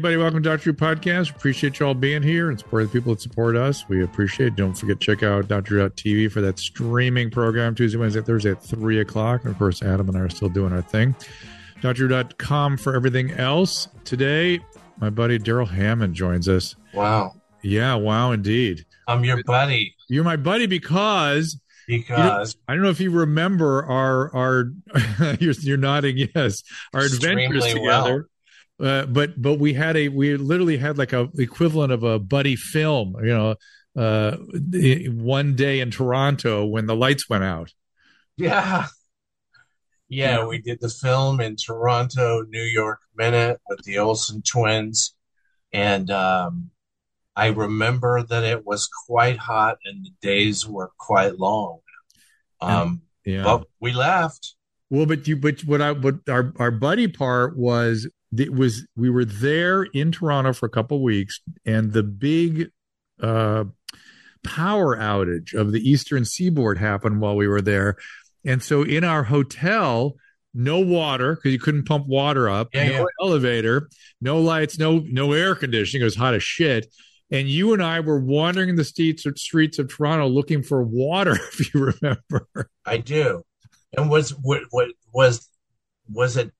everybody. Welcome to Dr. Drew Podcast. Appreciate you all being here and supporting the people that support us. We appreciate it. Don't forget to check out TV for that streaming program Tuesday, Wednesday, Thursday at 3 o'clock. And of course, Adam and I are still doing our thing. DrDrew.com for everything else. Today, my buddy Darrell Hammond joins us. Wow. Yeah, wow, indeed. I'm your buddy. You're my buddy because because you know, I don't know if you remember our our you're, you're nodding yes our adventures together. Well. Uh, but but we had a we literally had like a equivalent of a buddy film, you know, uh, one day in Toronto when the lights went out. Yeah. Yeah, we did the film in Toronto, New York Minute with the Olsen twins. And um, I remember that it was quite hot and the days were quite long. Um, yeah. But we left. Well, but you, but what I, what our, our buddy part was, it was, we were there in Toronto for a couple weeks and the big, uh, power outage of the Eastern seaboard happened while we were there. And so in our hotel, no water because you couldn't pump water up, yeah, no yeah. elevator, no lights, no no air conditioning. It was hot as shit and you and I were wandering the streets of, streets of Toronto looking for water. If you remember, I do. And was what, what was was it?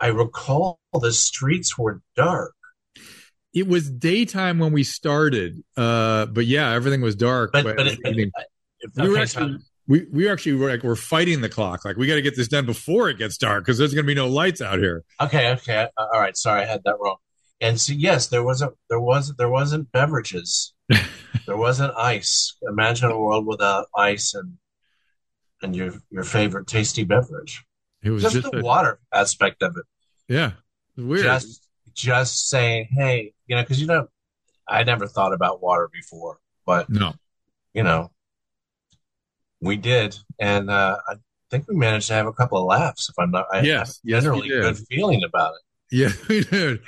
I recall the streets were dark. It was daytime when we started, uh, but yeah, everything was dark. But, but, it, but we okay, were actually so we we actually were like we're fighting the clock. Like we got to get this done before it gets dark because there's going to be no lights out here. Okay, okay, all right. Sorry, I had that wrong and so yes, there wasn't there was there wasn't beverages. there wasn't ice. Imagine a world without ice and and your your favorite tasty beverage. It was just, just the a, water aspect of it. Yeah, weird. Just just saying, hey, you know, because you know, I never thought about water before, but no, you know, we did, and uh, I think we managed to have a couple of laughs. If I'm not, I yes, yes, generally good feeling about it. Yeah, we did.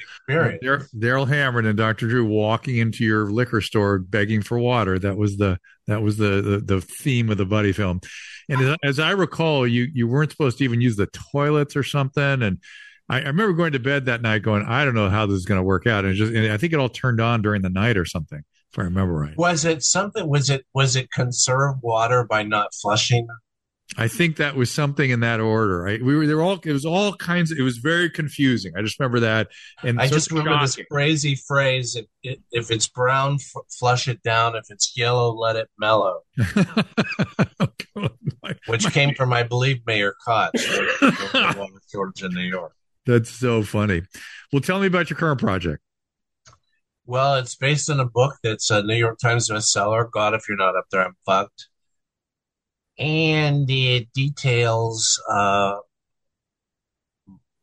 Darrell Hammond and Dr. Drew walking into your liquor store begging for water. That was the that was the the, the theme of the buddy film. And as, as, I recall, you you weren't supposed to even use the toilets or something. And I, I remember going to bed that night going, I don't know how this is going to work out. And just and I think it all turned on during the night or something, if I remember right. Was it something? Was it was it conserve water by not flushing? I think that was something in that order. Right? We were there all. It was all kinds. Of, it was very confusing. I just remember that. And I just remember shocking. this crazy phrase: if, it, if it's brown, f- flush it down. If it's yellow, let it mellow. Oh, Which my, came from, I believe, Mayor Koch, Georgia, New York. That's so funny. Well, tell me about your current project. Well, it's based on a book that's a New York Times bestseller. God, if you're not up there, I'm fucked and it details uh,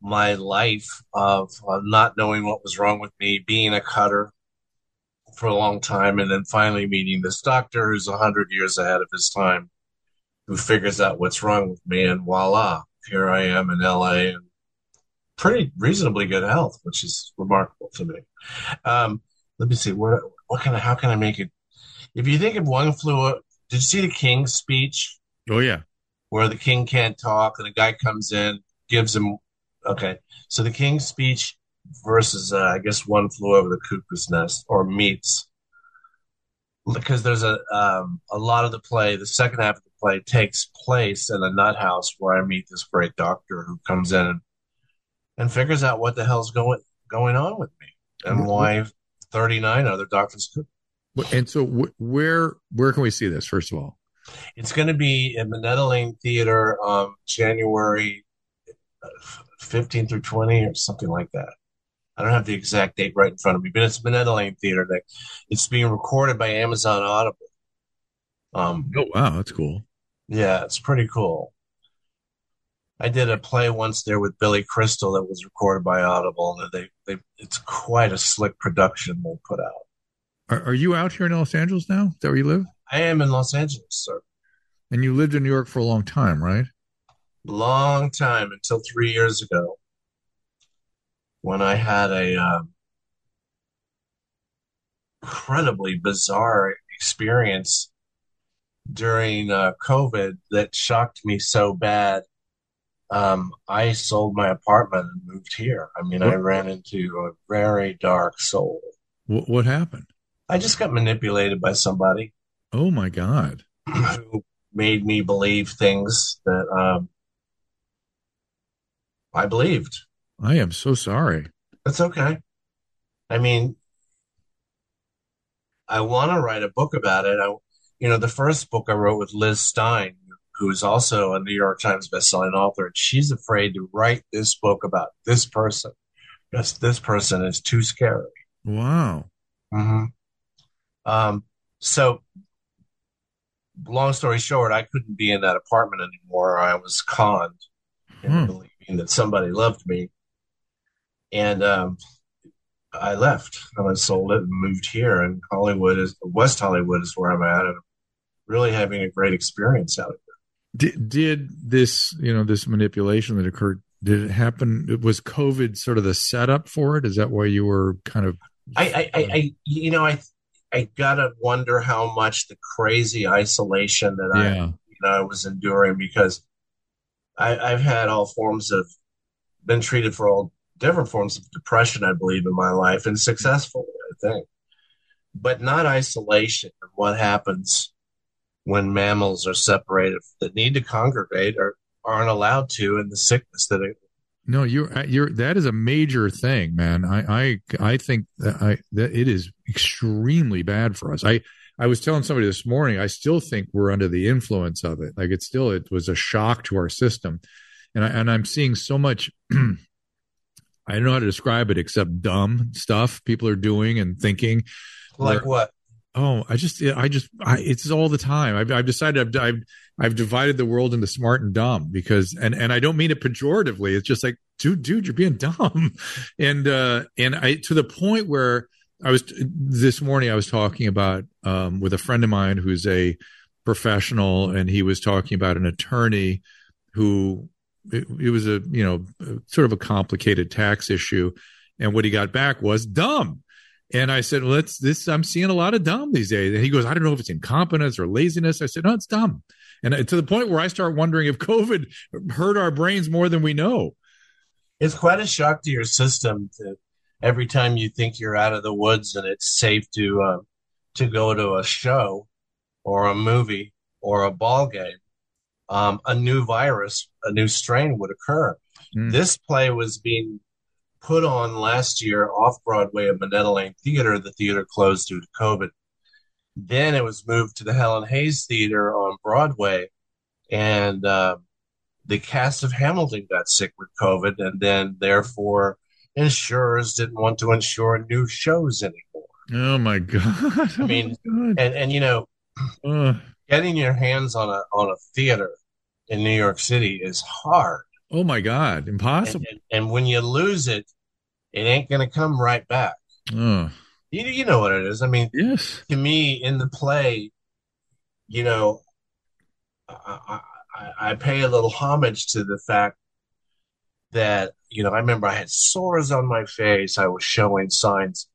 my life of uh, not knowing what was wrong with me, being a cutter for a long time, and then finally meeting this doctor who's a hundred years ahead of his time, who figures out what's wrong with me, and voila, here I am in LA and pretty reasonably good health, which is remarkable to me. Um, let me see what what can I, how can I make it? If you think of one flew, did you see the King's speech? Oh yeah, where the king can't talk and a guy comes in, gives him. Okay, so the king's speech versus uh, I guess one flew over the cuckoo's nest or meets because there's a um, a lot of the play. The second half of the play takes place in a nut house where I meet this great doctor who comes in and, and figures out what the hell's going going on with me and mm-hmm. why 39 other doctors could. And so, where where can we see this? First of all, it's going to be in Minetta Lane Theater um, January 15 through 20 or something like that. I don't have the exact date right in front of me, but it's Minetta Lane Theater. That It's being recorded by Amazon Audible. Um, oh wow, that's cool. Yeah, it's pretty cool. I did a play once there with Billy Crystal that was recorded by Audible, and they, they it's quite a slick production they put out. Are, are you out here in Los Angeles now? Is that where you live? I am in Los Angeles, sir. And you lived in New York for a long time, right? Long time until three years ago, when I had a um, incredibly bizarre experience during uh, COVID that shocked me so bad um, I sold my apartment and moved here. I mean, what? I ran into a very dark soul. What, what happened? I just got manipulated by somebody. Oh my God. Who made me believe things that um, I believed. I am so sorry. That's okay. I mean, I want to write a book about it. I, you know, the first book I wrote with Liz Stein, who is also a New York Times bestselling author, and she's afraid to write this book about this person because this person is too scary. Wow. Mm-hmm. Um, so, long story short, I couldn't be in that apartment anymore. I was conned into hmm. believing that somebody loved me, and um, I left. and I sold it and moved here. And Hollywood is West Hollywood is where I'm at, and I'm really having a great experience out here. Did, did this, you know, this manipulation that occurred? Did it happen? Was COVID sort of the setup for it? Is that why you were kind of? I, I, I you know, I, I gotta wonder how much the crazy isolation that yeah. I, you know, I was enduring because I, I've had all forms of, been treated for all different forms of depression, I believe, in my life, and successfully, I think, but not isolation. What happens when mammals are separated that need to congregate or aren't allowed to, and the sickness that it no, you're uh, you're that is a major thing, man. I I I think that I that it is extremely bad for us. I I was telling somebody this morning. I still think we're under the influence of it. Like it's still it was a shock to our system, and I and I'm seeing so much I don't know how to describe it except dumb stuff people are doing and thinking. Like what? Oh, I just, I just, I, it's all the time. I've, I've decided I've, I've, I've divided the world into smart and dumb because, and, and I don't mean it pejoratively. It's just like, dude, dude, you're being dumb. And, uh, and I, to the point where I was this morning, I was talking about, um, with a friend of mine who's a professional and he was talking about an attorney who it, it was a you know sort of a complicated tax issue, and what he got back was dumb. And I said, let's this, I'm seeing a lot of dumb these days. And he goes, I don't know if it's incompetence or laziness. I said, no, it's dumb. And to the point where I start wondering if COVID hurt our brains more than we know. It's quite a shock to your system to every time you think you're out of the woods and it's safe to, uh, to go to a show or a movie or a ball game um, a new virus, a new strain would occur. Mm. This play was being put on last year off Broadway at Minetta Lane Theater. The theater closed due to COVID. Then it was moved to the Helen Hayes Theater on Broadway, and uh, the cast of Hamilton got sick with COVID, and then therefore insurers didn't want to insure new shows anymore. Oh my god! Oh I mean, god. and and you know, uh getting your hands on a on a theater in New York City is hard. Oh my God, impossible! And, and, and when you lose it, it ain't going to come right back. You, you know what it is. I mean, yes. To me, in the play, you know, I, I, I pay a little homage to the fact that you know I remember I had sores on my face. I was showing signs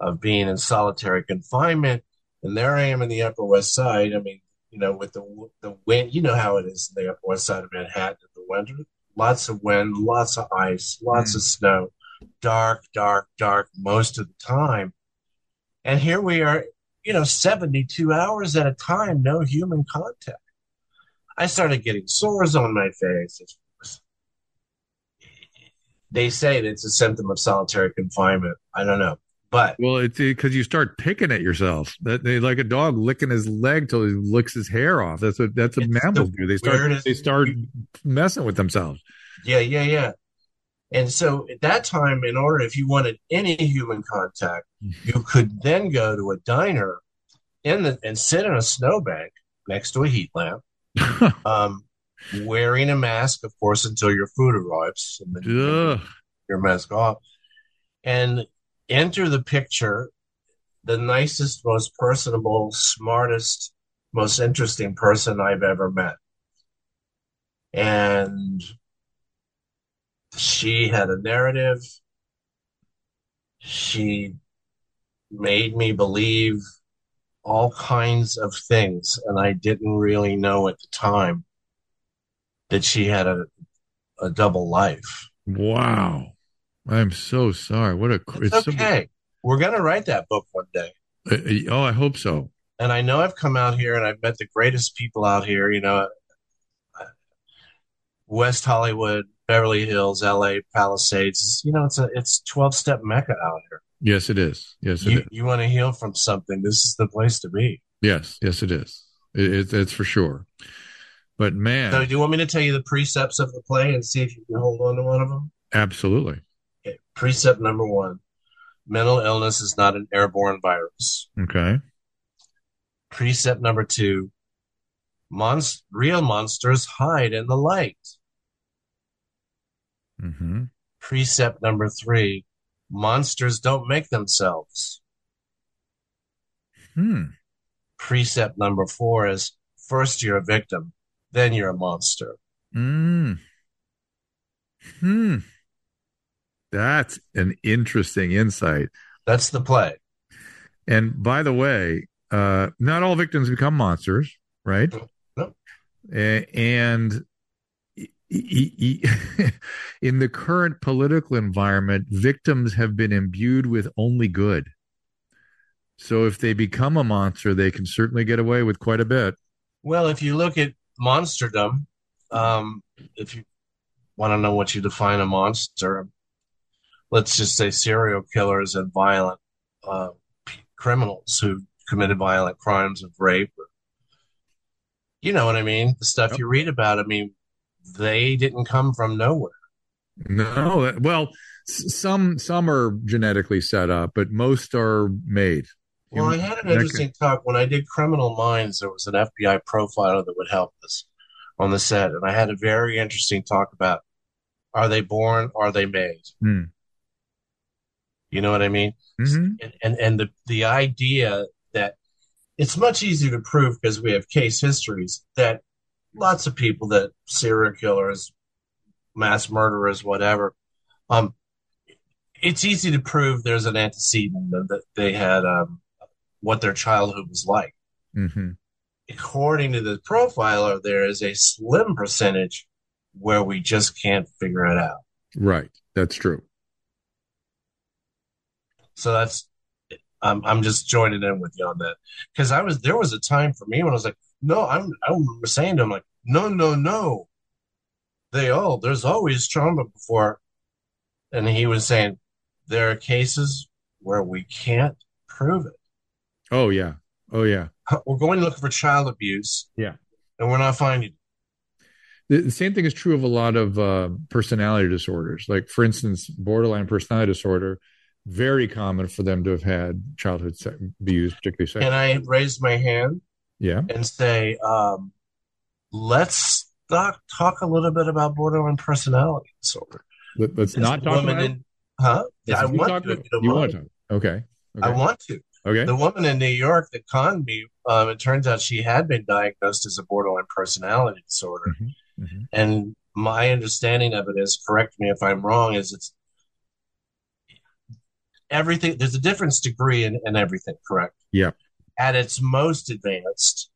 of being in solitary confinement, and there I am in the Upper West Side. I mean, you know, with the the wind. You know how it is in the upper west side of Manhattan in the winter. Lots of wind, lots of ice, lots mm. of snow, dark, dark, dark most of the time. And here we are, you know, 72 hours at a time, no human contact. I started getting sores on my face. They say that it's a symptom of solitary confinement. I don't know. But well, it's because you start picking at yourself. That they like a dog licking his leg till he licks his hair off. That's what that's what mammals the do. They start they start messing with themselves. Yeah, yeah, yeah. And so at that time, in order if you wanted any human contact, you could then go to a diner in the and sit in a snowbank next to a heat lamp, um, wearing a mask, of course, until your food arrives, and then you your mask off. And enter the picture the nicest, most personable, smartest, most interesting person I've ever met. And she had a narrative. She made me believe all kinds of things, and I didn't really know at the time that she had a a double life. Wow. I'm so sorry. What a it's, it's okay. So, We're gonna write that book one day. Uh, oh, I hope so. And I know I've come out here and I've met the greatest people out here. You know, West Hollywood, Beverly Hills, L.A., Palisades. You know, it's a it's twelve step mecca out here. Yes, it is. Yes, you, is. You want to heal from something? This is the place to be. Yes, yes, it is. It, it, it's for sure. But man, so do you want me to tell you the precepts of the play and see if you can hold on to one of them? Absolutely. Precept number one: mental illness is not an airborne virus. Okay. Precept number two: monst- real monsters hide in the light. Mm-hmm. Precept number three monsters don't make themselves. Hmm. Precept number four is first you're a victim, then you're a monster. Hmm. Hmm. That's an interesting insight. That's the play. And by the way, uh, not all victims become monsters, right? No. And in the current political environment, victims have been imbued with only good. So if they become a monster, they can certainly get away with quite a bit. Well, if you look at monsterdom, um, if you want to know what you define a monster, let's just say serial killers and violent uh, criminals who committed violent crimes of rape. Or, you know what I mean? The stuff yep. you read about. I mean, they didn't come from nowhere. No, well, some some are genetically set up, but most are made. Well, I had an interesting talk when I did Criminal Minds. There was an FBI profiler that would help us on the set, and I had a very interesting talk about: Are they born? Are they made? Hmm. You know what I mean? Mm-hmm. And, and and the the idea that it's much easier to prove because we have case histories that lots of people that serial killers, mass murderers, whatever. Um, it's easy to prove there's an antecedent that they had um, what their childhood was like. Mm-hmm. According to the profiler, there is a slim percentage where we just can't figure it out. Right, that's true. So that's I'm I'm just joining in with you on that because I was there was a time for me when I was like, no, I'm I remember saying to him like, no, no, no. They all there's always trauma before, and he was saying there are cases where we can't prove it. Oh yeah, oh yeah. We're going looking for child abuse. Yeah, and we're not finding. The, the same thing is true of a lot of uh, personality disorders. Like for instance, borderline personality disorder very common for them to have had childhood abuse, particularly sex. And I raise my hand yeah. And say, um, let's talk, talk a little bit about borderline personality disorder. Let, us not talk about in, Huh? Yeah, I want to. You, you want to? Okay. okay. I want to. Okay. The woman in New York that conned me, um, it turns out she had been diagnosed as a borderline personality disorder. Mm-hmm. Mm-hmm. And my understanding of it is, correct me if I'm wrong, is it's everything, there's a difference degree in, in everything, correct? Yeah at its most advanced,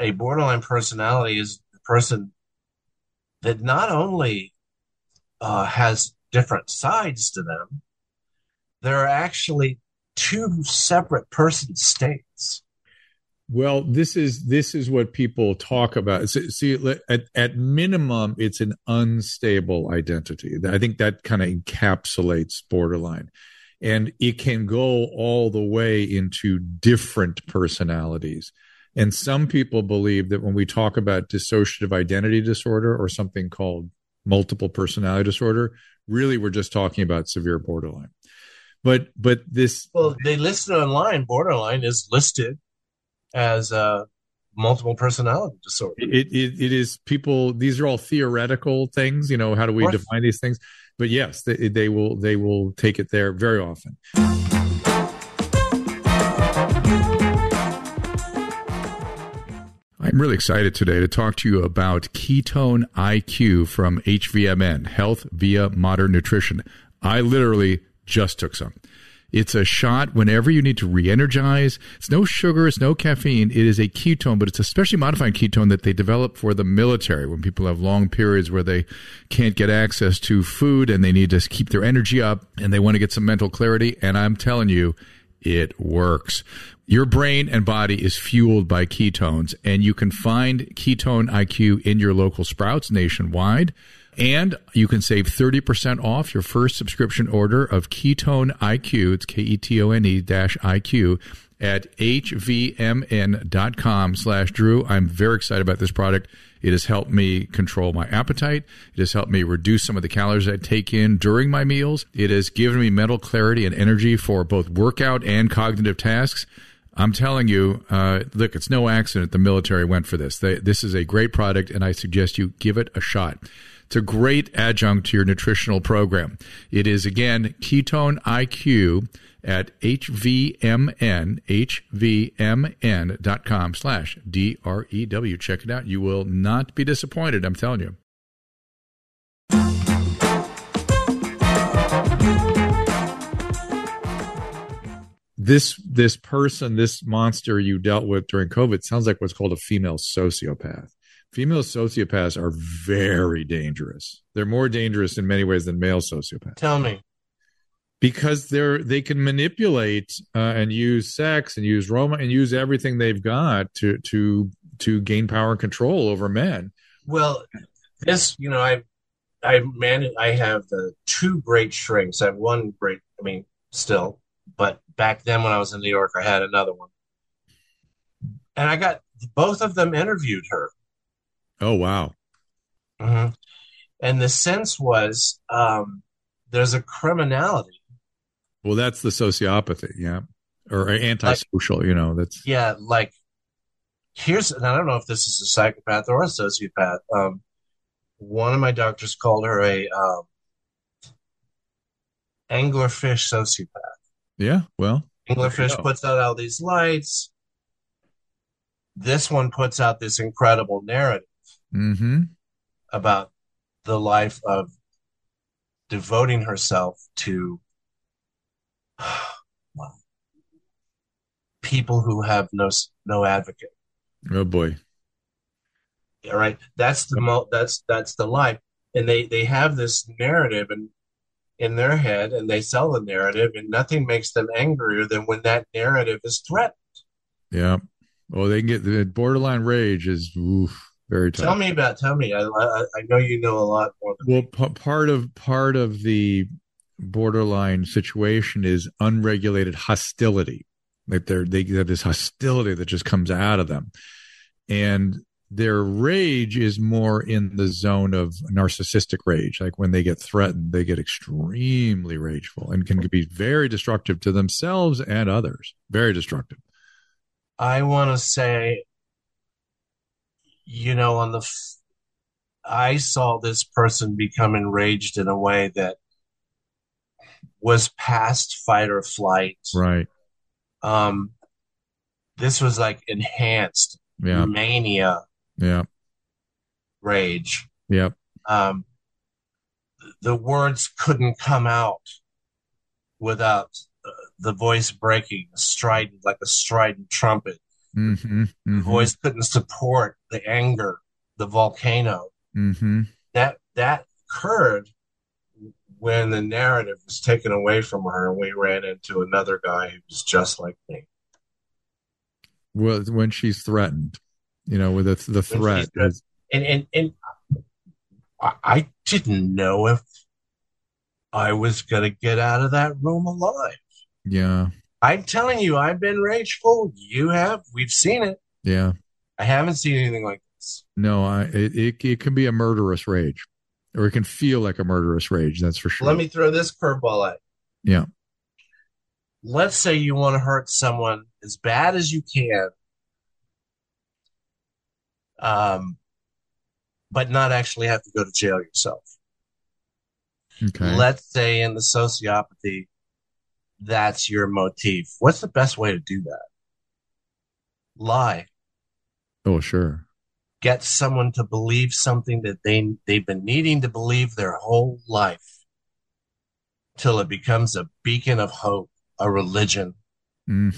a borderline personality is the person that not only uh, has different sides to them, there are actually two separate person states. Well, this is this is what people talk about. See, at, at minimum, it's an unstable identity. I think that kind of encapsulates borderline and it can go all the way into different personalities. And some people believe that when we talk about dissociative identity disorder or something called multiple personality disorder, really we're just talking about severe borderline. But but this well, they listed online. Borderline is listed as a multiple personality disorder. It, it it is people. These are all theoretical things. You know, how do we define these things? But yes, they, they will they will take it there very often. I'm really excited today to talk to you about Ketone IQ from HVMN, Health via Modern Nutrition. I literally just took some. It's a shot whenever you need to re-energize. It's no sugar, it's no caffeine. It is a ketone, but it's a specially modified ketone that they develop for the military when people have long periods where they can't get access to food and they need to keep their energy up and they want to get some mental clarity. And I'm telling you, it works. Your brain and body is fueled by ketones, and you can find Ketone IQ in your local Sprouts nationwide. And you can save 30% off your first subscription order of Ketone IQ. It's K E T O N E dash IQ at hvmn.com slash Drew. I'm very excited about this product. It has helped me control my appetite. It has helped me reduce some of the calories I take in during my meals. It has given me mental clarity and energy for both workout and cognitive tasks. I'm telling you, uh, look, it's no accident the military went for this. They, this is a great product, and I suggest you give it a shot. It's a great adjunct to your nutritional program. It is, again, Ketone IQ at hvmn, hvmn.com slash D-R-E-W. Check it out. You will not be disappointed, I'm telling you. this this person, this monster you dealt with during COVID sounds like what's called a female sociopath. Female sociopaths are very dangerous. They're more dangerous in many ways than male sociopaths. Tell me. Because they're they can manipulate uh, and use sex and use Roma and use everything they've got to to to gain power and control over men. Well, this you know I I man I have the two great shrinks. I have one great. I mean, still but back then when I was in New York, I had another one, and I got both of them interviewed her. Oh wow! Mm-hmm. And the sense was um, there's a criminality. Well, that's the sociopathy, yeah, or antisocial. Like, you know, that's yeah. Like here's, and I don't know if this is a psychopath or a sociopath. Um, one of my doctors called her a um, anglerfish sociopath. Yeah, well, Anglerfish puts out all these lights. This one puts out this incredible narrative mm-hmm. about the life of devoting herself to well, people who have no no advocate. Oh boy! All right, that's the mo- that's that's the life, and they they have this narrative, and in their head and they sell the narrative and nothing makes them angrier than when that narrative is threatened yeah Oh, they can get the borderline rage is oof, very tough tell me about tell me i i, I know you know a lot more well p- part of part of the borderline situation is unregulated hostility like they're they have this hostility that just comes out of them and their rage is more in the zone of narcissistic rage. Like when they get threatened, they get extremely rageful and can be very destructive to themselves and others. Very destructive. I want to say, you know, on the, f- I saw this person become enraged in a way that was past fight or flight. Right. Um, this was like enhanced yeah. mania yeah. Rage. Yep. Um, the words couldn't come out without uh, the voice breaking, strident like a strident trumpet. Mm-hmm, mm-hmm. The voice couldn't support the anger, the volcano. Mm-hmm. That that occurred when the narrative was taken away from her, and we ran into another guy who was just like me. Well, when she's threatened you know, with the, the threat. and, and, and I didn't know if I was going to get out of that room alive. Yeah. I'm telling you, I've been rageful. You have. We've seen it. Yeah. I haven't seen anything like this. No, I, it, it, it can be a murderous rage or it can feel like a murderous rage. That's for sure. Let me throw this curveball at you. Yeah. Let's say you want to hurt someone as bad as you can um, but not actually have to go to jail yourself. Okay. Let's say in the sociopathy, that's your motif. What's the best way to do that? Lie. Oh, sure. Get someone to believe something that they they've been needing to believe their whole life till it becomes a beacon of hope. a religion, Mm.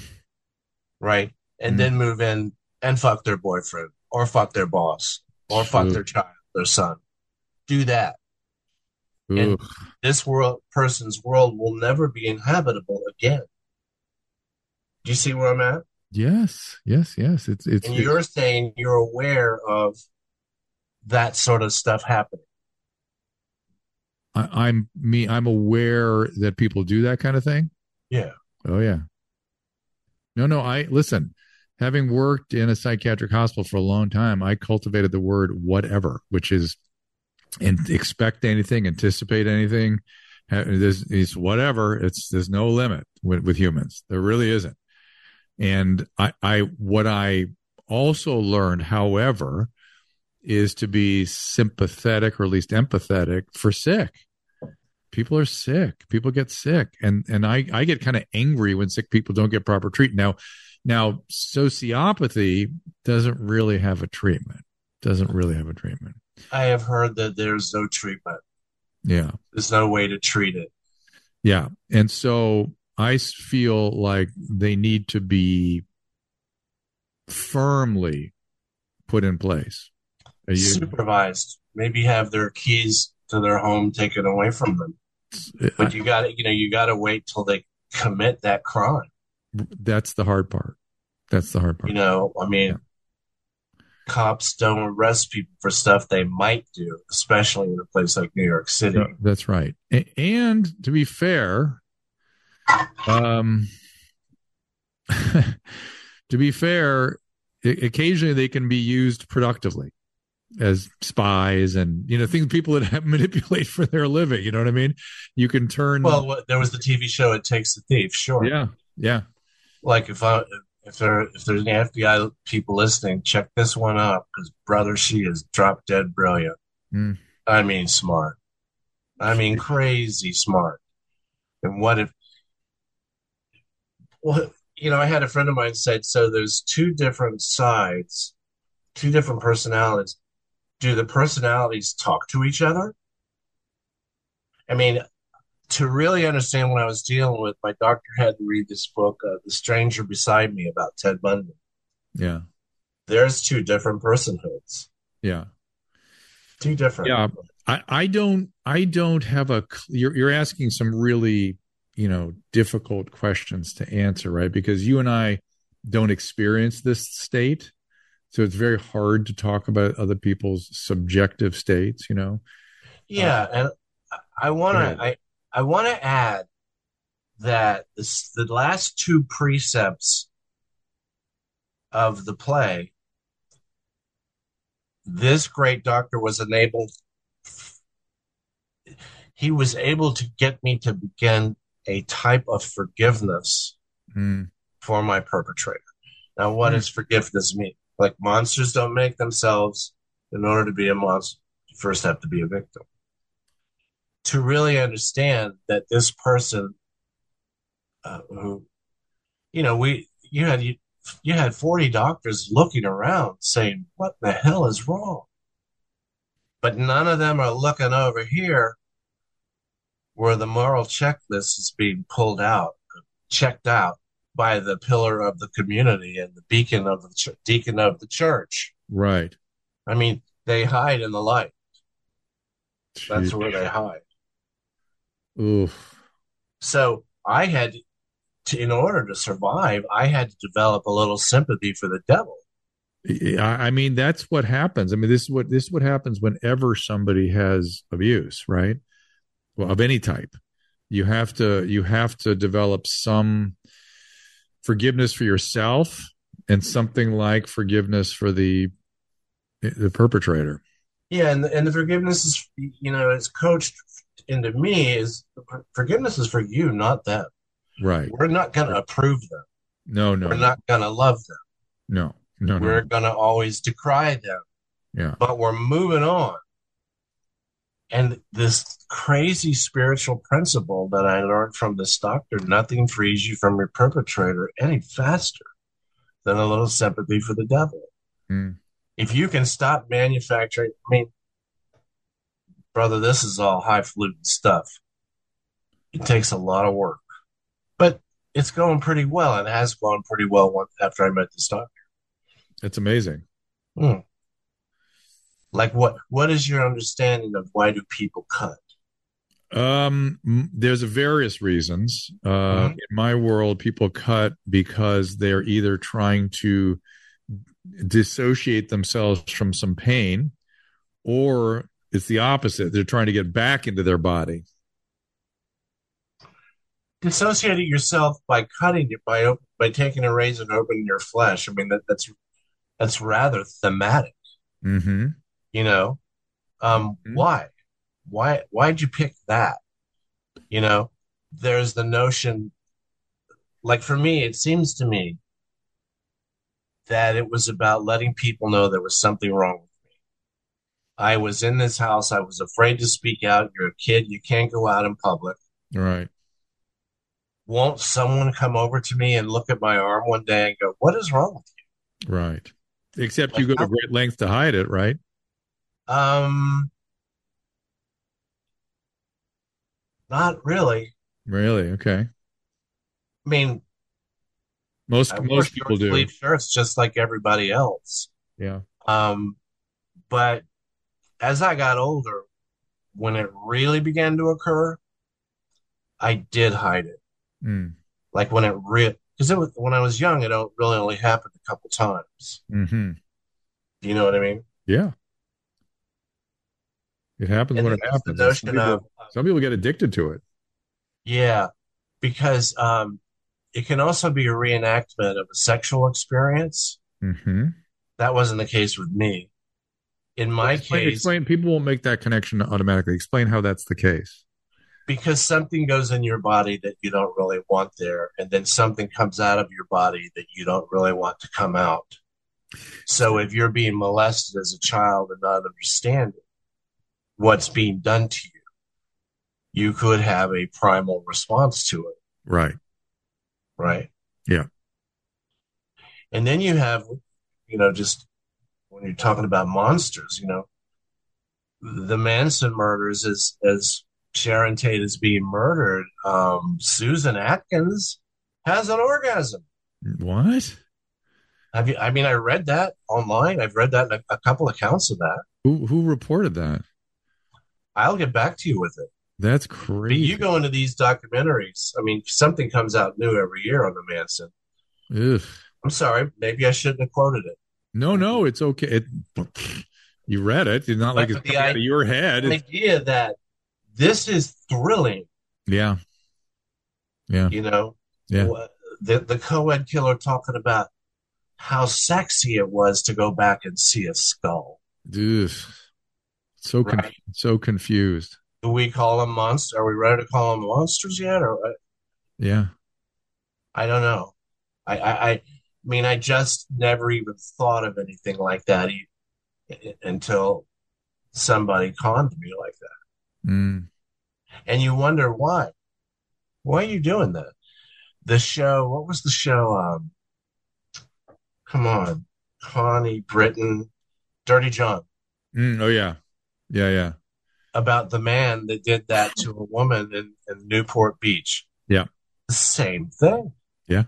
right? And Mm. then move in and fuck their boyfriend or fuck their boss or fuck their child, their son. Do that. And- This world person's world will never be inhabitable again. Do you see where I'm at? Yes, yes, yes. It's it's, And you're saying you're aware of that sort of stuff happening. I, I'm me. I'm aware that people do that kind of thing. Yeah. Oh yeah. No, no. I listen. Having worked in a psychiatric hospital for a long time, I cultivated the word "whatever," which is and expect anything, anticipate anything. There's it's whatever. It's there's no limit with, with humans. There really isn't. And I, I what I also learned, however, is to be sympathetic or at least empathetic for sick. People are sick. People get sick, and and I I get kind of angry when sick people don't get proper treatment. Now, now sociopathy doesn't really have a treatment. Doesn't really have a treatment. I have heard that there's no treatment. Yeah. There's no way to treat it. Yeah. And so I feel like they need to be firmly put in place. Are you- Supervised. Maybe have their keys to their home taken away from them. But you got to, you know, you got to wait till they commit that crime. that's the hard part. That's the hard part. You know, I mean, Yeah. Cops don't arrest people for stuff they might do, especially in a place like New York City. That's right. And to be fair, um, to be fair, occasionally they can be used productively as spies and you know things people that have manipulate for their living. You know what I mean? You can turn. Well, there was the TV show "It Takes a Thief." Sure. yeah, yeah, Like if I if there if there's any FBI people listening, check this one out because brother, she is drop dead brilliant. Mm. I mean, smart. I mean, crazy smart. And what if? Well, you know, I had a friend of mine said, so there's two different sides, two different personalities. Do the personalities talk to each other? I mean, to really understand what I was dealing with, my doctor had to read this book, uh, The Stranger Beside Me, about Ted Bundy. yeah, There's two different personhoods, yeah. two different. Yeah. I, I don't I don't have a you're you're asking some really you know difficult questions to answer right because you and I don't experience this state so it's very hard to talk about other people's subjective states you know Yeah, and I want Go ahead. to I I want to add that this, the last two precepts of the play, this great doctor was enabled. He was able to get me to begin a type of forgiveness Mm, for my perpetrator. Now, what Hmm. does forgiveness mean? Like monsters don't make themselves. In order to be a monster, you first have to be a victim. To really understand that this person, uh, who, you know, we you had you, you had forty doctors looking around saying, "What the hell is wrong?" But none of them are looking over here, where the moral checklist is being pulled out, checked out by the pillar of the community and the beacon of the ch- deacon of the church. right I mean, they hide in the light. That's where they hide. Oof. So I had to, in order to survive, I had to develop a little sympathy for the devil. I I mean, that's what happens. I mean, this is what this is what happens whenever somebody has abuse, right? Well, of any type, you have to you have to develop some forgiveness for yourself and something like forgiveness for the the perpetrator. Yeah, and and the forgiveness is, you know, it's coached into me is forgiveness is for you, not them. Right? We're not going to approve them. No, no, We're not going to love them. no, no, We're no. going to always decry them. Yeah, but we're moving on. And this crazy spiritual principle that I learned from this doctor nothing frees you from your perpetrator any faster than a little sympathy for the devil. Mm. If you can stop manufacturing, I mean, brother, this is all highfalutin stuff. It takes a lot of work, but it's going pretty well and has gone pretty well once after I met this doctor. It's amazing. Hmm. Like what? What is your understanding of why do people cut? Um, there's various reasons. Uh, Mhm. In my world, people cut because they're either trying to dissociate themselves from some pain, or it's the opposite. They're trying to get back into their body. Dissociate yourself by cutting it by by taking a razor and opening your flesh. I mean that, that's that's rather thematic. Mm-hmm. You know, um, Mhm. why? Why? Why'd you pick that? You know, there's the notion. Like for me, it seems to me that it was about letting people know there was something wrong. I was in this house. I was afraid to speak out. You're a kid. You can't go out in public. Right. Won't someone come over to me and look at my arm one day and go, "What is wrong with you? Right. Except you go to great lengths to hide it, right? Um, not really. Really? Okay. I mean, Most I most people do. shirts just like everybody else. Yeah. Um, but as I got older, when it really began to occur, I did hide it. Mm. Like when it real because it was when I was young, it really only happened a couple times. hmm Do you know what I mean? Yeah. It happens And when it happens. Some people, of some people get addicted to it. yeah, because um, it can also be a reenactment of a sexual experience. hmm That wasn't the case with me. In my explain, case, explain. People won't make that connection automatically. Explain how that's the case. because something goes in your body that you don't really want there, and then something comes out of your body that you don't really want to come out. So if you're being molested as a child and not understanding what's being done to you, you could have a primal response to it, Right. right? Yeah. And then you have, you know, just when you're talking about monsters, you know, the Manson murders as as Sharon Tate is being murdered, um, Susan Atkins has an orgasm. What? Have you? I mean, I read that online. I've read that in a, a couple accounts of that. Who who reported that? I'll get back to you with it. That's But crazy. you go into these documentaries. I mean, something comes out new every year on the Manson. Ugh. I'm sorry, maybe I shouldn't have quoted it. No, no, it's okay. It, you read it. It's not like it's the coming out of your head. The idea that this is thrilling, yeah. Yeah. you know, Yeah. The the co-ed killer talking about how sexy it was to go back and see a skull. Ugh. So Right. so confused. Do we call them monsters? Are we ready to call them monsters yet? Or Yeah. I don't know. I, I, I mean, I just never even thought of anything like that e- until somebody conned me like that. Mm. And you wonder why. Why are you doing that? The show, what was the show? Um, come on, Connie Britton, Dirty John, Mm. Oh yeah. Yeah. Yeah. about the man that did that to a woman in, in Newport Beach. Yeah. Same thing. Yeah.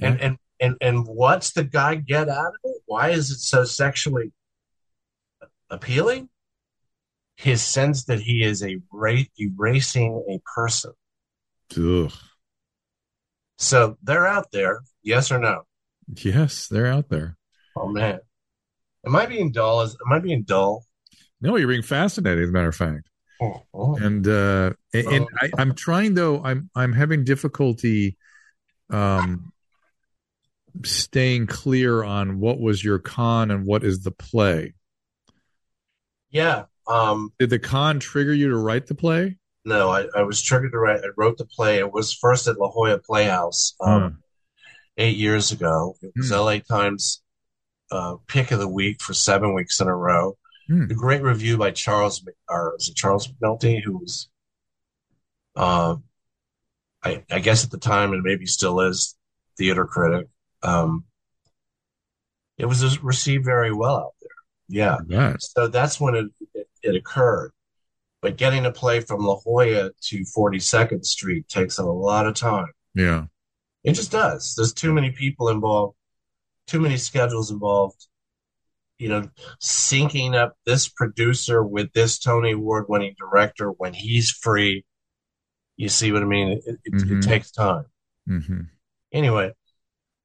And and and and what's the guy get out of it? Why is it so sexually appealing? His sense that he is a ra- erasing a person. Ugh. So they're out there, yes or no? Yes, they're out there. Oh man, am I being dull? Is am I being dull? No, you're being fascinated, as a matter of fact. Oh, oh. And uh and, and Oh. I, I'm trying though, I'm I'm having difficulty um staying clear on what was your con and what is the play. Yeah. Um. Did the con trigger you to write the play? No, I, I was triggered to write. I wrote the play. It was first at La Jolla Playhouse um, Huh. eight years ago. It was Hmm. LA Times uh, pick of the week for seven weeks in a row. Hmm. A great review by Charles, or is it Charles McNulty, who was, uh, I, I guess at the time and maybe still is, theater critic. Um, it was received very well out there. Yeah. That. So that's when it, it, it occurred. But getting a play from La Jolla to 42nd Street takes a lot of time. Yeah. It just does. There's too many people involved, too many schedules involved. You know, syncing up this producer with this Tony Award winning director when he's free. You see what I mean? It, it, mm-hmm. it takes time. Mm-hmm. Anyway,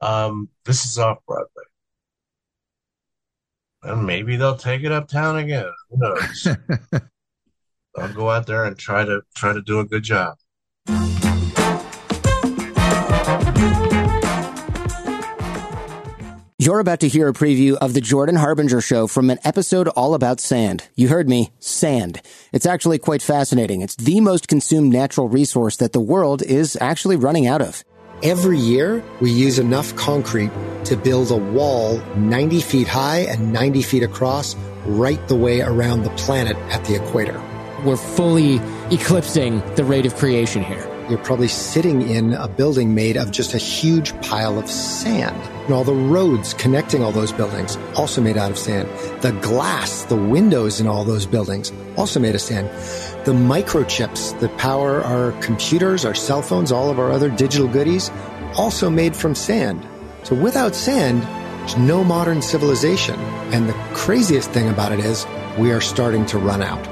um, this is off Broadway. And maybe they'll take it uptown again. Who knows? I'll go out there and try to try to do a good job. You're about to hear a preview of the Jordan Harbinger show from an episode all about sand. You heard me, sand. It's actually quite fascinating. It's the most consumed natural resource that the world is actually running out of. Every year, we use enough concrete to build a wall 90 feet high and 90 feet across right the way around the planet at the equator. We're fully eclipsing the rate of creation here. You're probably sitting in a building made of just a huge pile of sand. And all the roads connecting all those buildings, also made out of sand. The glass, the windows in all those buildings, also made of sand. The microchips that power our computers, our cell phones, all of our other digital goodies, also made from sand. So without sand, there's no modern civilization. And the craziest thing about it is we are starting to run out.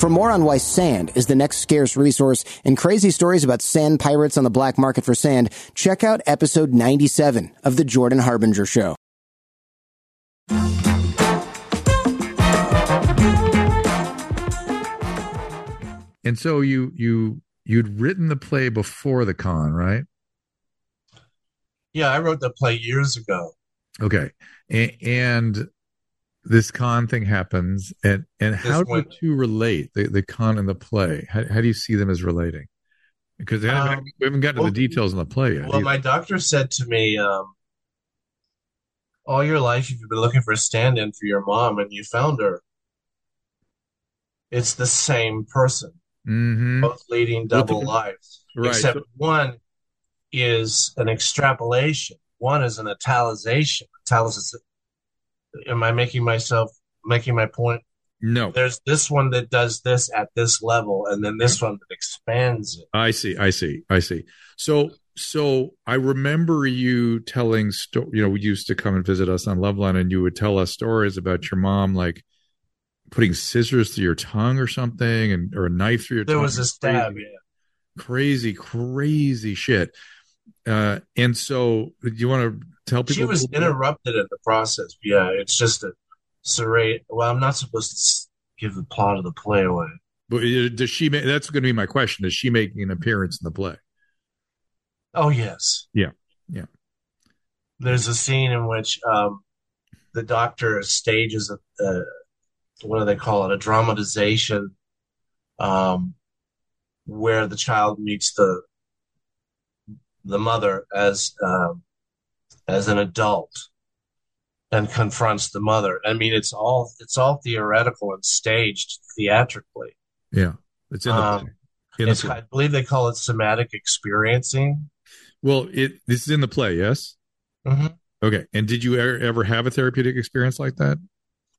For more on why sand is the next scarce resource and crazy stories about sand pirates on the black market for sand, check out episode 97 of The Jordan Harbinger Show. And so you you you'd written the play before the con, right? Yeah, I wrote the play years ago. Okay, and, and this con thing happens, and and this how do the two relate? The the con and the play. How, how do you see them as relating? Because um, we haven't gotten well, to the details in the play yet. Well, either. my doctor said to me, um, "All your life you've been looking for a stand-in for your mom, and you found her. It's the same person." Mm-hmm. both leading double lives. Right. Except one is an extrapolation. One is an italicization. Italicization. Am I making myself making my point? No. There's this one that does this at this level, and then this one that expands it. I see. I see. I see. So so I remember you telling sto- you know, we used to come and visit us on Loveline and you would tell us stories about your mom like putting scissors through your tongue or something, and or a knife through your there tongue. There was a stab, crazy, yeah. Crazy, crazy shit. Uh, and so, do you want to tell people? She was interrupted in the process. Yeah, it's just a serrate. Well, I'm not supposed to give the plot of the play away. But uh, does she? Make, that's going to be my question. Is she making an appearance in the play? Oh yes. Yeah. Yeah. There's a scene in which um, the doctor stages a, a, what do they call it? A dramatization, um, where the child meets the the mother as um, as an adult and confronts the mother. I mean, it's all it's all theoretical and staged theatrically. Yeah, it's in the. Um, in it's, the I believe they call it somatic experiencing. Well, it this is in the play, yes. Mm-hmm. Okay, and did you ever, ever have a therapeutic experience like that?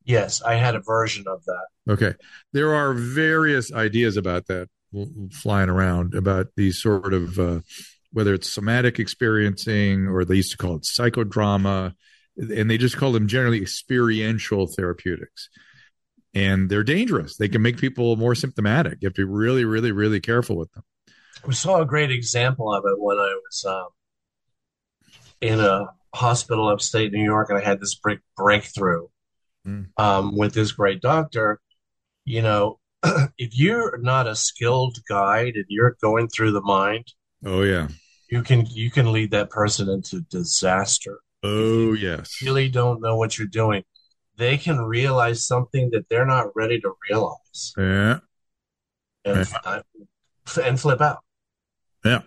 Yes, I had a version of that. Okay. There are various ideas about that flying around about these sort of uh, whether it's somatic experiencing or they used to call it psychodrama and they just call them generally experiential therapeutics. And they're dangerous. They can make people more symptomatic. You have to be really really really careful with them. We saw a great example of it when i was um, in a hospital upstate new york and i had this break- breakthrough mm. um, with this great doctor, you know, if you're not a skilled guide and you're going through the mind, oh yeah, you can you can lead that person into disaster. Oh yes, really don't know what you're doing. They can realize something that they're not ready to realize. Yeah, and yeah. and flip out. Yeah,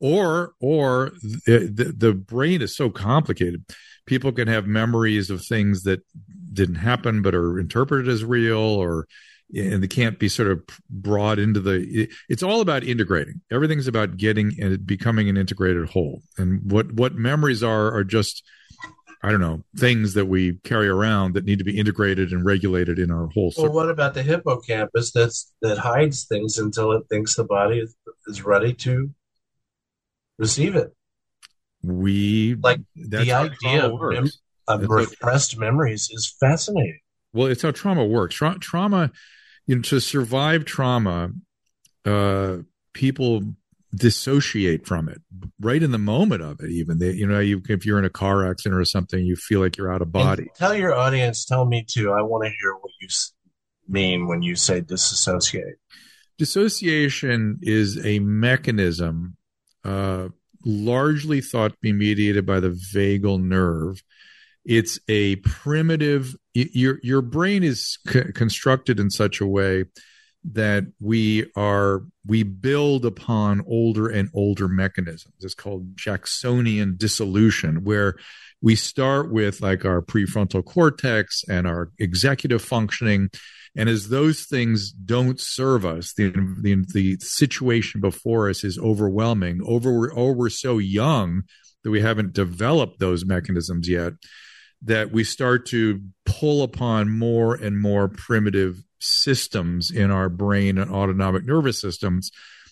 or or the, the the brain is so complicated. People can have memories of things that didn't happen but are interpreted as real or and they can't be sort of brought into the it's all about integrating. Everything's about getting and becoming an integrated whole. And what what memories are are just i don't know things that we carry around that need to be integrated and regulated in our whole well what about the hippocampus that's that hides things until it thinks the body is, is ready to receive it we like the idea of, mem- of repressed memories is fascinating. Well, it's how trauma works. Tra- trauma, you know, to survive trauma, uh, people dissociate from it right in the moment of it. Even they, you know, you if you're in a car accident or something, you feel like you're out of body. And tell your audience, tell me too. I want to hear what you mean when you say disassociate. Dissociation is a mechanism uh, largely thought to be mediated by the vagal nerve. It's a primitive. Your your brain is c- constructed in such a way that we are we build upon older and older mechanisms. It's called Jacksonian dissolution, where we start with like our prefrontal cortex and our executive functioning and as those things don't serve us, the the, the situation before us is overwhelming. Over or we're so young that we haven't developed those mechanisms yet that we start to pull upon more and more primitive systems in our brain and autonomic nervous systems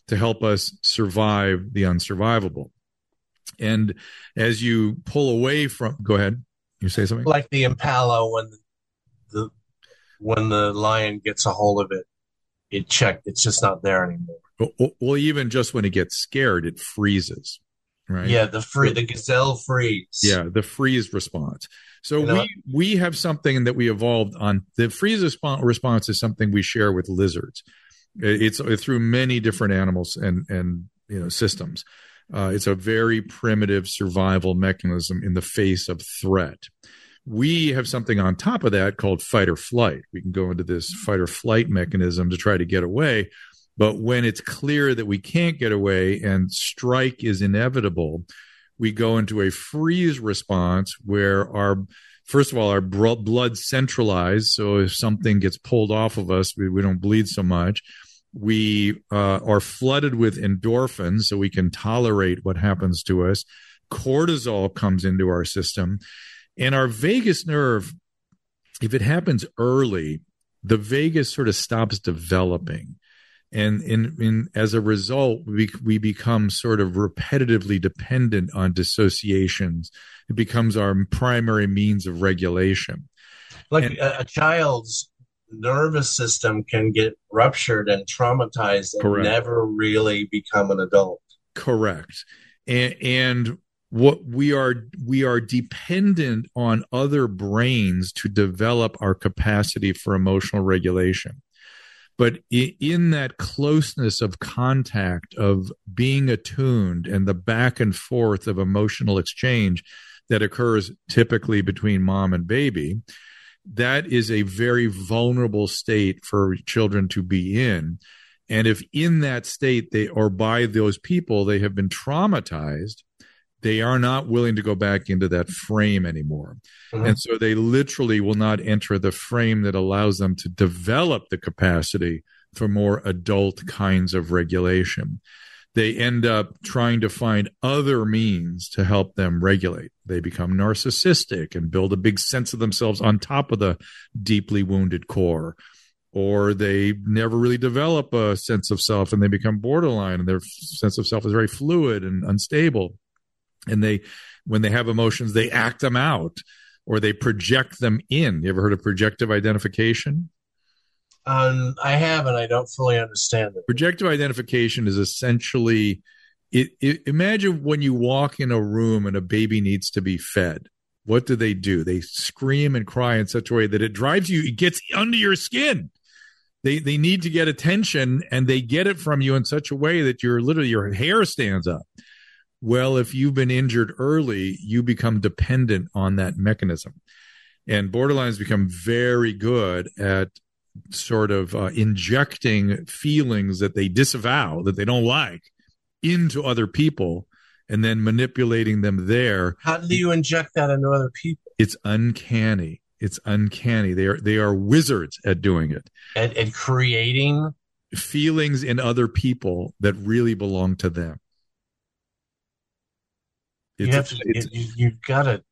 to help us survive the unsurvivable. And as you pull away from, go ahead, you say something. Like the impala when the when the lion gets a hold of it, it checked. It's just not there anymore. Well, well, even just when it gets scared, it freezes, right? Yeah, the free the gazelle freeze. Yeah, the freeze response. So You know- we we have something that we evolved on. The freeze response, response is something we share with lizards. It's through many different animals and and you know systems. Uh, it's a very primitive survival mechanism in the face of threat. We have something on top of that called fight or flight. We can go into this fight or flight mechanism to try to get away. But when it's clear that we can't get away and strike is inevitable, we go into a freeze response where our first of all our blood centralized. So if something gets pulled off of us we, we don't bleed so much. We uh, are flooded with endorphins so we can tolerate what happens to us. Cortisol comes into our system and our vagus nerve if it happens early the vagus sort of stops developing and in, in as a result we, we become sort of repetitively dependent on dissociations it becomes our primary means of regulation Like And- a, a child's nervous system can get ruptured and traumatized and Correct. never really become an adult. correct and, and what we are we are dependent on other brains to develop our capacity for emotional regulation. But in that closeness of contact of being attuned and the back and forth of emotional exchange that occurs typically between mom and baby that is a very vulnerable state for children to be in. And if in that state they or by those people they have been traumatized they are not willing to go back into that frame anymore Mhm. and so they literally will not enter the frame that allows them to develop the capacity for more adult kinds of regulation. They end up trying to find other means to help them regulate. They become narcissistic and build a big sense of themselves on top of the deeply wounded core. Or they never really develop a sense of self and they become borderline and their sense of self is very fluid and unstable. And they, when they have emotions, they act them out or they project them in. You ever heard of projective identification? Um, I have, and I don't fully understand it. Projective identification is essentially it, it, imagine when you walk in a room and a baby needs to be fed. What do they do? They scream and cry in such a way that it drives you, it gets under your skin. They they need to get attention and they get it from you in such a way that your literally your hair stands up. Well, if you've been injured early, you become dependent on that mechanism. And borderlines become very good at sort of uh, injecting feelings that they disavow, that they don't like, into other people and then manipulating them there. How do you inject that into other people It's uncanny. It's uncanny. They are they are wizards at doing it. and, and creating? Feelings in other people that really belong to them. You It's have a, to. it's, You, you've got to.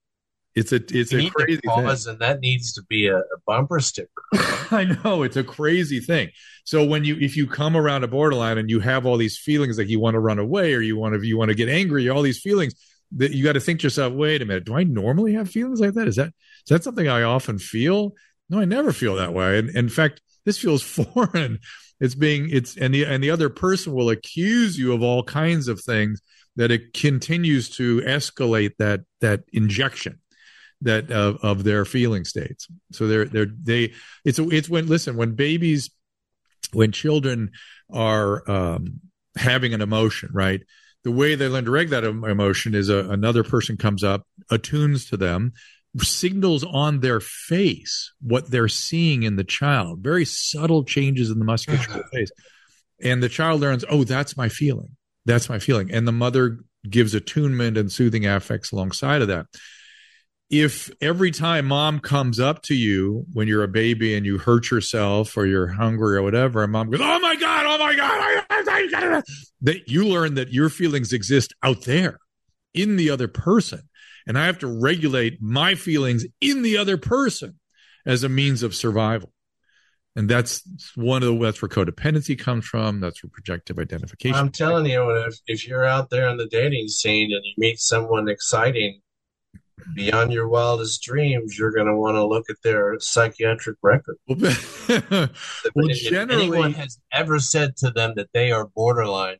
it's a it's You a crazy to thing. pause, and that needs to be a, a bumper sticker. I know it's a crazy thing. So when you if you come around a borderline and you have all these feelings like you want to run away or you want to you want to get angry, all these feelings, that you got to think to yourself, wait a minute, do I normally have feelings like that? Is that is that something I often feel? No, I never feel that way. And in fact, this feels foreign. It's being it's and the and the other person will accuse you of all kinds of things that it continues to escalate that that injection that of, of their feeling states. So they're they're they it's it's when listen when babies when children are um, having an emotion right? The way they learn to regulate that emotion is a, another person comes up attunes to them signals on their face what they're seeing in the child. Very subtle changes in the musculature face. And the child learns oh that's my feeling that's my feeling. And the mother gives attunement and soothing affects alongside of that. If every time mom comes up to you when you're a baby and you hurt yourself or you're hungry or whatever, and mom goes, "Oh my god, oh my god," that you learn that your feelings exist out there in the other person, and I have to regulate my feelings in the other person as a means of survival. And that's one of the that's where codependency comes from. That's where projective identification. I'm telling you, if, if you're out there in the dating scene and you meet someone exciting beyond your wildest dreams, you're going to want to look at their psychiatric record. well, if anyone has ever said to them that they are borderline,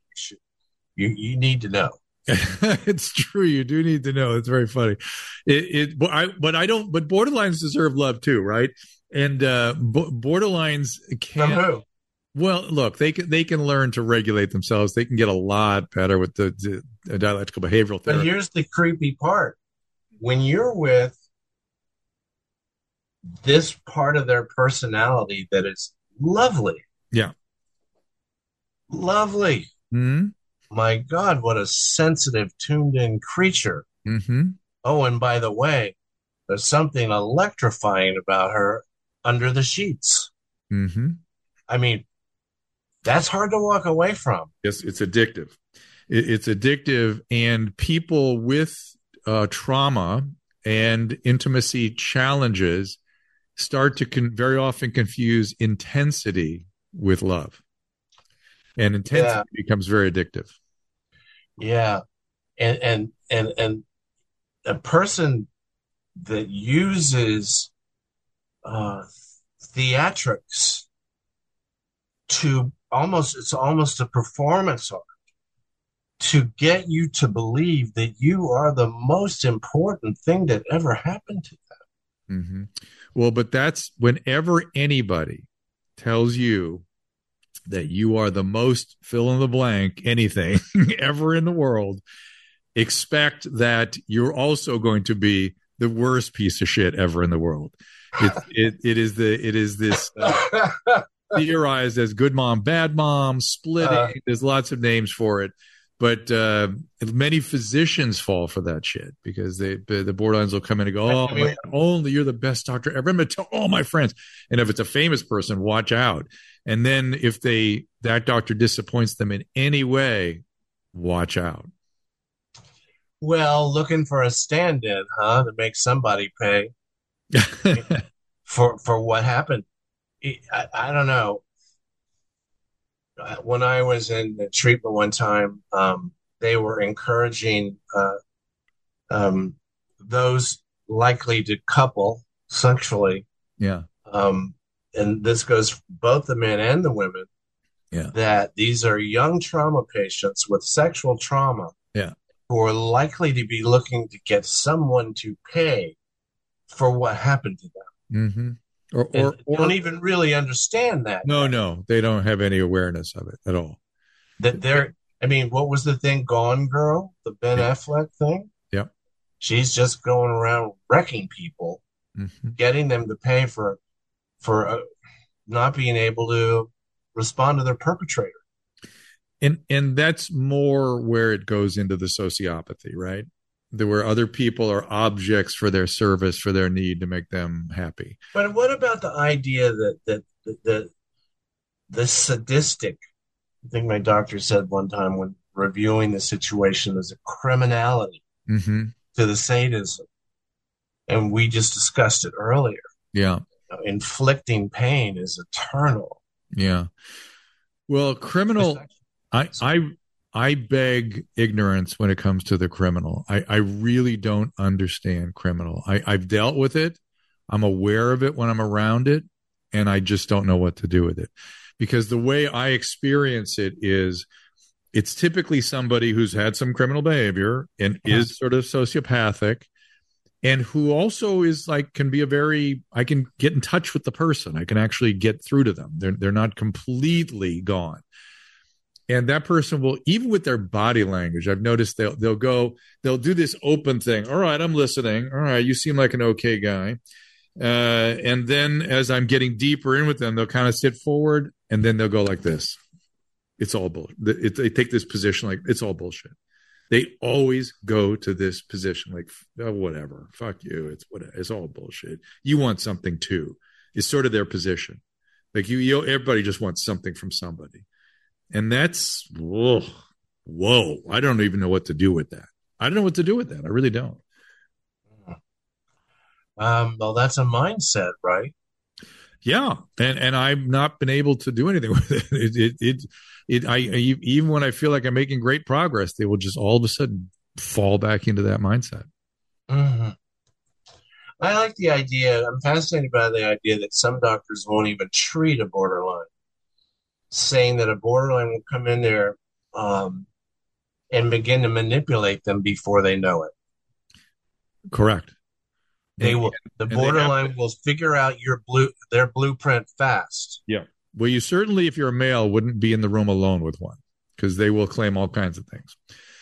you, you need to know. it's true. You do need to know. It's very funny. It, it, but I, but I don't. But borderlines deserve love too, right? And uh, borderlines can. Well, look, they can they can learn to regulate themselves. They can get a lot better with the, the dialectical behavioral therapy. But here's the creepy part: when you're with this part of their personality that is lovely. Yeah. Lovely. Mm-hmm. My God, what a sensitive, tuned in creature. Mm-hmm. Oh, and by the way, there's something electrifying about her under the sheets. Mm-hmm. I mean, that's hard to walk away from. Yes, it's addictive. it's addictive, and people with uh, trauma and intimacy challenges start to con- very often confuse intensity with love and intensity yeah. becomes very addictive yeah and and and and a person that uses uh theatrics to almost it's almost a performance art to get you to believe that you are the most important thing that ever happened to them. Mm-hmm. Well, but that's whenever anybody tells you that you are the most fill in the blank anything ever in the world, expect that you're also going to be the worst piece of shit ever in the world. It, it, is the it is this uh, theorized as good mom, bad mom, splitting. Uh, There's lots of names for it but uh, many physicians fall for that shit because they the borderlines will come in and go, "Oh, I mean, only you're the best doctor ever." I'm gonna tell all my friends, and if it's a famous person, watch out. And then if they that doctor disappoints them in any way, watch out. Well, looking for a stand-in, huh, to make somebody pay for for what happened. I, I don't know when I was in treatment one time, um, they were encouraging uh, um, those likely to couple sexually. Yeah. Um, and this goes both the men and the women. Yeah. That these are young trauma patients with sexual trauma. Yeah. Who are likely to be looking to get someone to pay for what happened to them. Mm-hmm or, or, or, don't even really understand that. No, no, they don't have any awareness of it at all. That they're, I mean, what was the thing, Gone Girl, the Ben yeah. Affleck thing? Yeah, she's just going around wrecking people, mm-hmm. getting them to pay for for uh, not being able to respond to their perpetrator. And and that's more where it goes into the sociopathy, right? There where other people are objects for their service for their need to make them happy. But what about the idea that that the the sadistic i think my doctor said one time when reviewing the situation as a criminality mm-hmm. to the sadism. And we just discussed it earlier. Yeah. You know, inflicting pain is eternal. Yeah. Well criminal i i I beg ignorance when it comes to the criminal. I, I really don't understand criminal. I, I've dealt with it. I'm aware of it when I'm around it, and I just don't know what to do with it. Because the way I experience it is it's typically somebody who's had some criminal behavior and uh-huh. is sort of sociopathic and who also is like can be a very I can get in touch with the person. I can actually get through to them. They're they're not completely gone and that person will even with their body language i've noticed they'll they'll go they'll do this open thing. All right i'm listening. All right you seem like an okay guy. Uh, and then as i'm getting deeper in with them they'll kind of sit forward and then they'll go like this. It's all bullshit it, they take this position like it's all bullshit. They always go to this position like oh, whatever. Fuck you. It's what it's all bullshit. You want something too. It's sort of their position. Like you, you everybody just wants something from somebody and that's whoa, whoa. I don't even know what to do with that. I don't know what to do with that. I really don't. Um, well, that's a mindset, right? Yeah, and and I've not been able to do anything with it. It it it, it I, I even when I feel like I'm making great progress, they will just all of a sudden fall back into that mindset. Mm-hmm. I like the idea. I'm fascinated by the idea that some doctors won't even treat a borderline saying that a borderline will come in there um, and begin to manipulate them before they know it. Correct. They will. The borderline will figure out your blue their blueprint fast. Yeah. Well, you certainly, if you're a male, wouldn't be in the room alone with one because they will claim all kinds of things.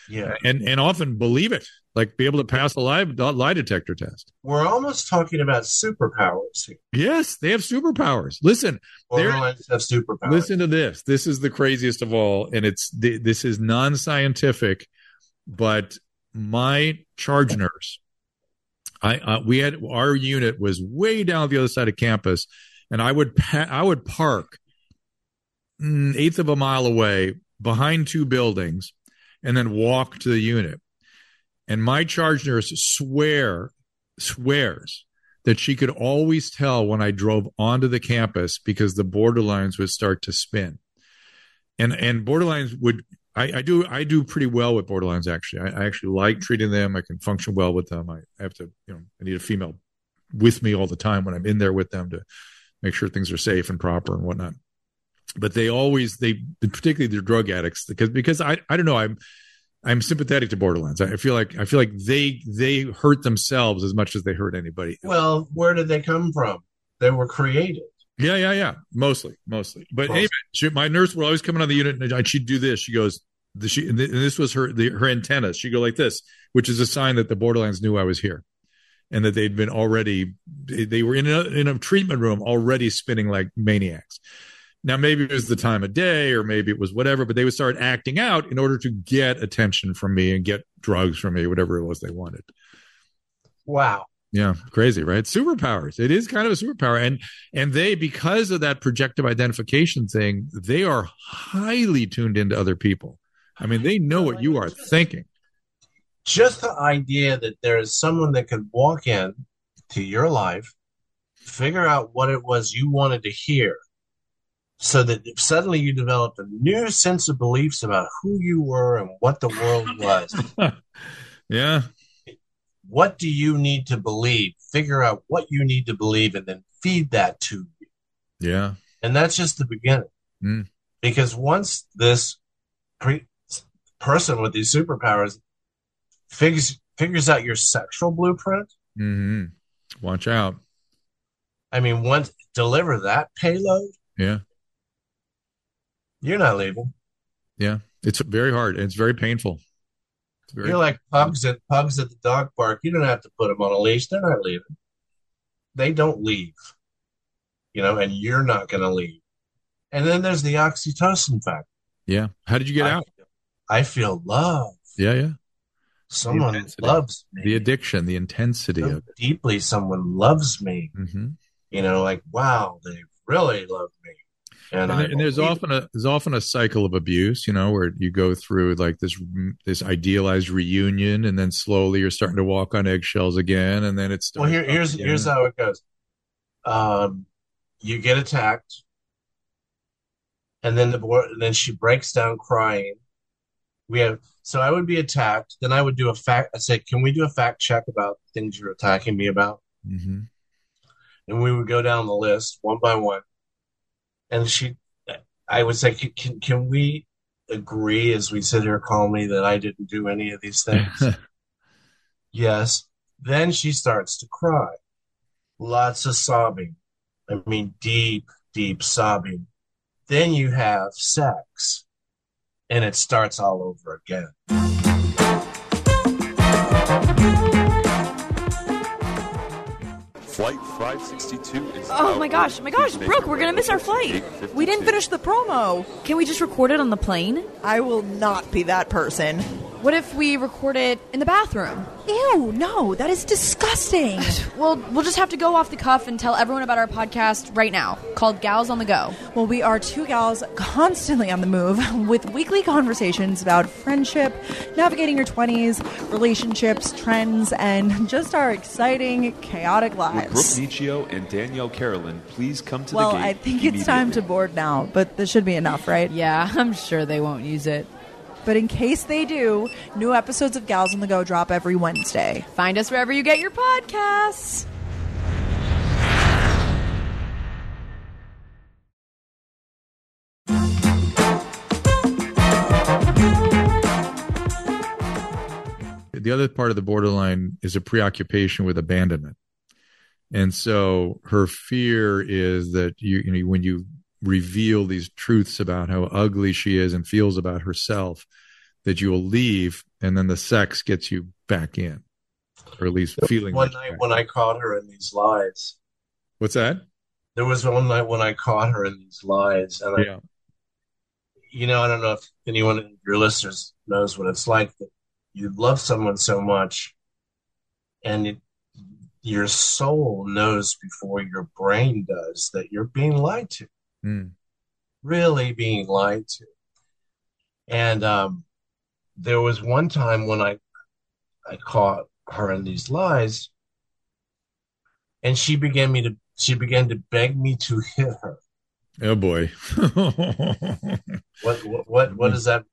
Yeah. And and often believe it, like be able to pass a lie, lie detector test. We're almost talking about superpowers here. Yes, they have superpowers. Listen, they have superpowers. Listen to this. This is the craziest of all, and it's this is non-scientific, but my charge nurse, I uh, we had our unit was way down the other side of campus, and I would pa- I would park mm, eighth of a mile away behind two buildings and then walk to the unit. And my charge nurse swear swears that she could always tell when I drove onto the campus because the borderlines would start to spin. And and borderlines would I, I do I do pretty well with borderlines actually. I, I, actually like treating them. I can function well with them. I, have to, you know, I need a female with me all the time when I'm in there with them to make sure things are safe and proper and whatnot but they always they particularly the drug addicts because because I I don't know I'm I'm sympathetic to borderlines. I feel like I feel like they they hurt themselves as much as they hurt anybody. Well, where did they come from? They were created. Yeah, yeah, yeah. Mostly, mostly. But mostly. anyway, she, my nurse would always come in on the unit and she'd do this. She goes, the, she, and this was her the, her antennas. She'd go like this, which is a sign that the borderlines knew I was here, and that they'd been already they were in a in a treatment room already spinning like maniacs. Now, maybe it was the time of day or maybe it was whatever, but they would start acting out in order to get attention from me and get drugs from me, whatever it was they wanted. Wow. Yeah, crazy, right? Superpowers. It is kind of a superpower. And and they, because of that projective identification thing, they are highly tuned into other people. I mean, they know what you are thinking. Just the idea that there is someone that could walk in to your life, figure out what it was you wanted to hear, so that suddenly you developed a new sense of beliefs about who you were and what the world was. yeah. What do you need to believe? Figure out what you need to believe and then feed that to you. Yeah. And that's just the beginning. Mm. Because once this pre- person with these superpowers figures figures out your sexual blueprint, mm-hmm. watch out. I mean, once deliver that payload, yeah, you're not leaving. Yeah, it's very hard. It's very painful. It's very You're like pugs at pugs at the dog park. You don't have to put them on a leash. They're not leaving. They don't leave. You know, and you're not going to leave. And then there's the oxytocin factor. Yeah. How did you get I out? I feel love. Yeah, yeah. Someone loves me. The addiction, the intensity so of it. Deeply, someone loves me. Mm-hmm. You know, like wow, they really love me. And, and, and there's often a there's often a cycle of abuse, you know, where you go through like this this idealized reunion, and then slowly you're starting to walk on eggshells again, and then it's well. Here, here's again. here's how it goes. Um, you get attacked, and then the boy, then she breaks down crying. we have so I would be attacked. Then I would do a fact. I say, "Can we do a fact check about things you're attacking me about?" hmm And we would go down the list one by one. And she, I would say, "Can can, can we agree as we sit here calmly that I didn't do any of these things?" yes. Then she starts to cry. Lots of sobbing. I mean, deep, deep sobbing. Then you have sex, and it starts all over again. Flight 562 is. Oh my gosh, my gosh, Brooke, we're gonna miss our flight. We didn't finish the promo. Can we just record it on the plane? I will not be that person. What if we record it in the bathroom? Ew, no, that is disgusting. Well, we'll just have to go off the cuff and tell everyone about our podcast right now, called Gals on the Go. well, we are two gals constantly on the move with weekly conversations about friendship, navigating your 20s, relationships, trends, and just our exciting, chaotic Would Brooke lives. And Danielle Carolyn please come to Well, the gate? Well, I think it's time to board now, but this should be enough, right? Yeah, I'm sure they won't use it. But in case they do, new episodes of Gals on the Go drop every Wednesday. Find us wherever you get your podcasts. the other part of the borderline is a preoccupation with abandonment. And so her fear is that you, you know, when you reveal these truths about how ugly she is and feels about herself, that you will leave and then the sex gets you back in, or at least feeling. One night when I caught her in these lies, What's that? there was one night when I caught her in these lies, and I, you know, I don't know if anyone of your listeners knows what it's like that you love someone so much, and it, your soul knows before your brain does that you're being lied to, Mm. really being lied to. And um, there was one time when I I caught her in these lies, and she began me to she began to beg me to hit her. Oh boy. What what what, what is that?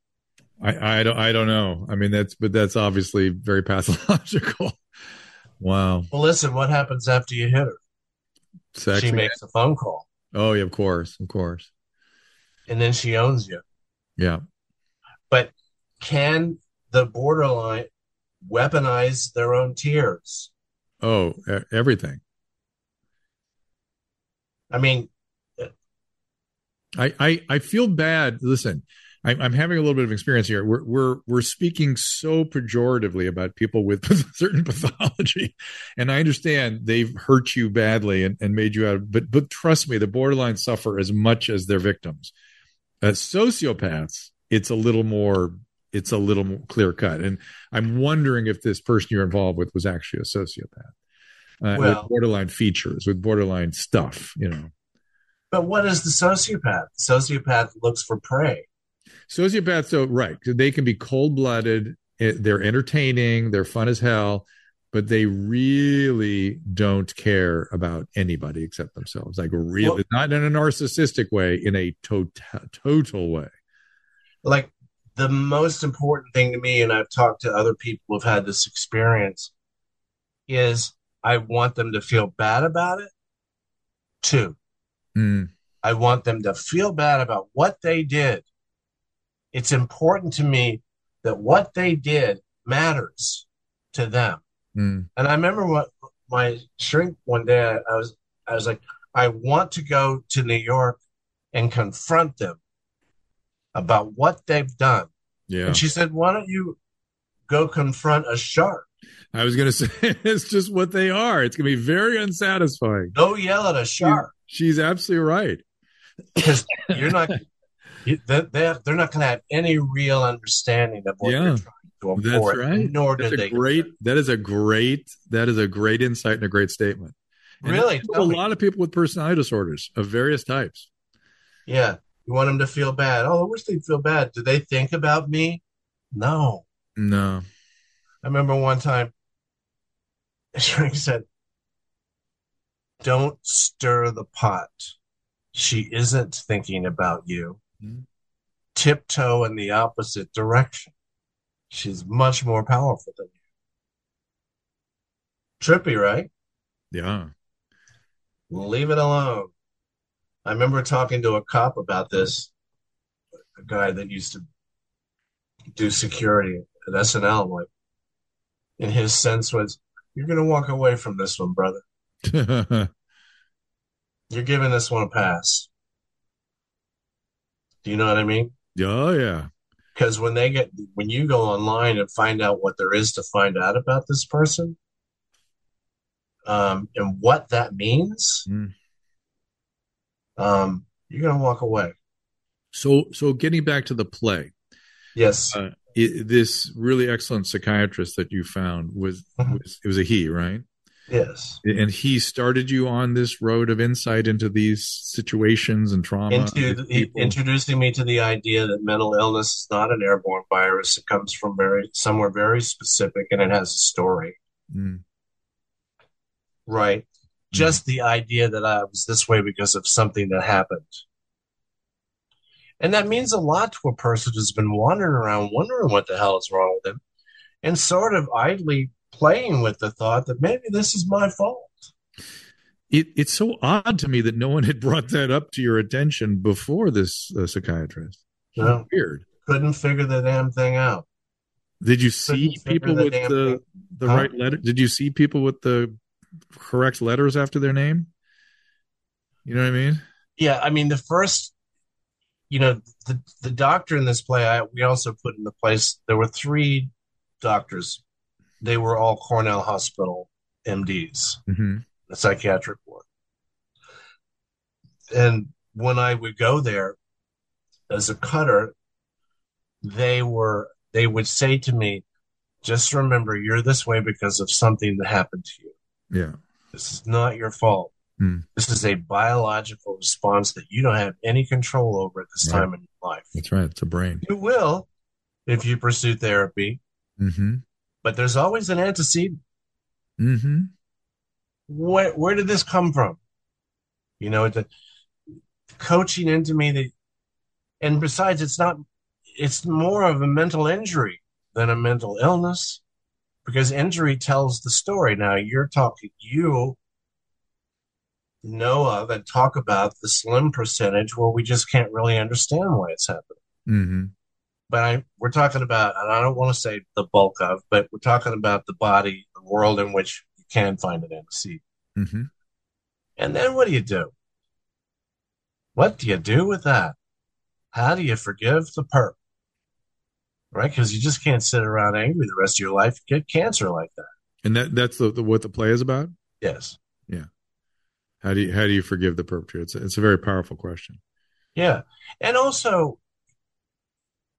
I, I don't I don't know. I mean that's but that's obviously very pathological. Wow. Well, listen, what happens after you hit her? Sex. she again? makes a phone call, oh yeah, of course, of course. and then she owns you. Yeah. But can the borderline weaponize their own tears? Oh, everything. I mean, uh, I, I, I feel bad. Listen, I'm, I'm having a little bit of experience here. We're, we're, we're speaking so pejoratively about people with certain pathology. And I understand they've hurt you badly and, and made you out, Of, but, but trust me, the borderline suffer as much as their victims. As sociopaths, it's a little more, it's a little more clear cut. And I'm wondering if this person you're involved with was actually a sociopath. Uh, Well- with borderline features, with borderline stuff, you know. but what is the sociopath? The sociopath looks for prey. Sociopaths, so right, they can be cold blooded. They're entertaining. They're fun as hell, but they really don't care about anybody except themselves. Like really, Well- not in a narcissistic way, in a total total way. Like the most important thing to me, and I've talked to other people who've had this experience, is I want them to feel bad about it. too Mm, I want them to feel bad about what they did. It's important to me that what they did matters to them. mm, And I remember what my shrink one day, I, I was, I was like, I want to go to New York and confront them about what they've done. yeah, And she said, Why don't you go confront a shark? I was gonna say it's just what they are. It's gonna be very unsatisfying. Go yell at a shark She's absolutely right. because you're not, they're, they're not going to have any real understanding of what Yeah. you're trying to That's import. right. Nor That's do a they. great. That is a great. That is a great insight and a great statement. And Really? a me. lot of people with personality disorders of various types. Yeah. You want them to feel bad. Oh, I wish they'd feel bad. Do they think about me? No. No. I remember one time, Shrink said, Don't stir the pot. She isn't thinking about you. Tiptoe in the opposite direction. She's much more powerful than you. Trippy, right? Yeah. Leave it alone. I remember talking to a cop about this, a guy that used to do security at SNL. Like, and his sense was, "You're going to walk away from this one, brother. You're giving this one a pass." Do you know what I mean? oh yeah. Because when they get, when you go online and find out what there is to find out about this person, um, and what that means, Mm. um, you're to walk away. So so getting back to the play, Yes. uh, it, this really excellent psychiatrist that you found was, Mhm. was it was a he, right? Yes. And he started you on this road of insight into these situations and trauma. into he- introducing me to the idea that mental illness is not an airborne virus. It comes from very somewhere very specific, and it has a story. Mm. Right. Just the idea that I was this way because of something that happened. And that means a lot to a person who's been wandering around wondering what the hell is wrong with him and sort of idly playing with the thought that maybe this is my fault. It, it's so odd to me that no one had brought that up to your attention before this uh, psychiatrist. No. Weird. Couldn't figure the damn thing out. Did you see Couldn't people the with the the right letter? Did you see people with the correct letters after their name? You know what I mean? Yeah, I mean the first, you know, the the doctor in this play, I we also put in the place. There were three doctors. They were all Cornell Hospital MDs, hmm the psychiatric ward. And when I would go there as a cutter, they were they would say to me, "Just remember, you're this way because of something that happened to you. Yeah. This is not your fault." Hmm. This is a biological response that you don't have any control over at this Right. time in your life. That's right. It's a brain. You will if you pursue therapy, hmm but there's always an antecedent. hmm Where, where did this come from? You know, the coaching into me that, and besides, it's not, it's more of a mental injury than a mental illness because injury tells the story. Now you're talking, you know of and talk about the slim percentage where we just can't really understand why it's happening. hmm but I, we're talking about, and I don't want to say the bulk of, but we're talking about the body, the world in which you can find an antecedent. hmm And then what do you do? What do you do with that? How do you forgive the perp? Right? Because you just can't sit around angry the rest of your life. Get cancer like that. And that that's the, the what the play is about. Yes. Yeah. How do you how do you forgive the perpetrator? It's a, it's a very powerful question. Yeah. And also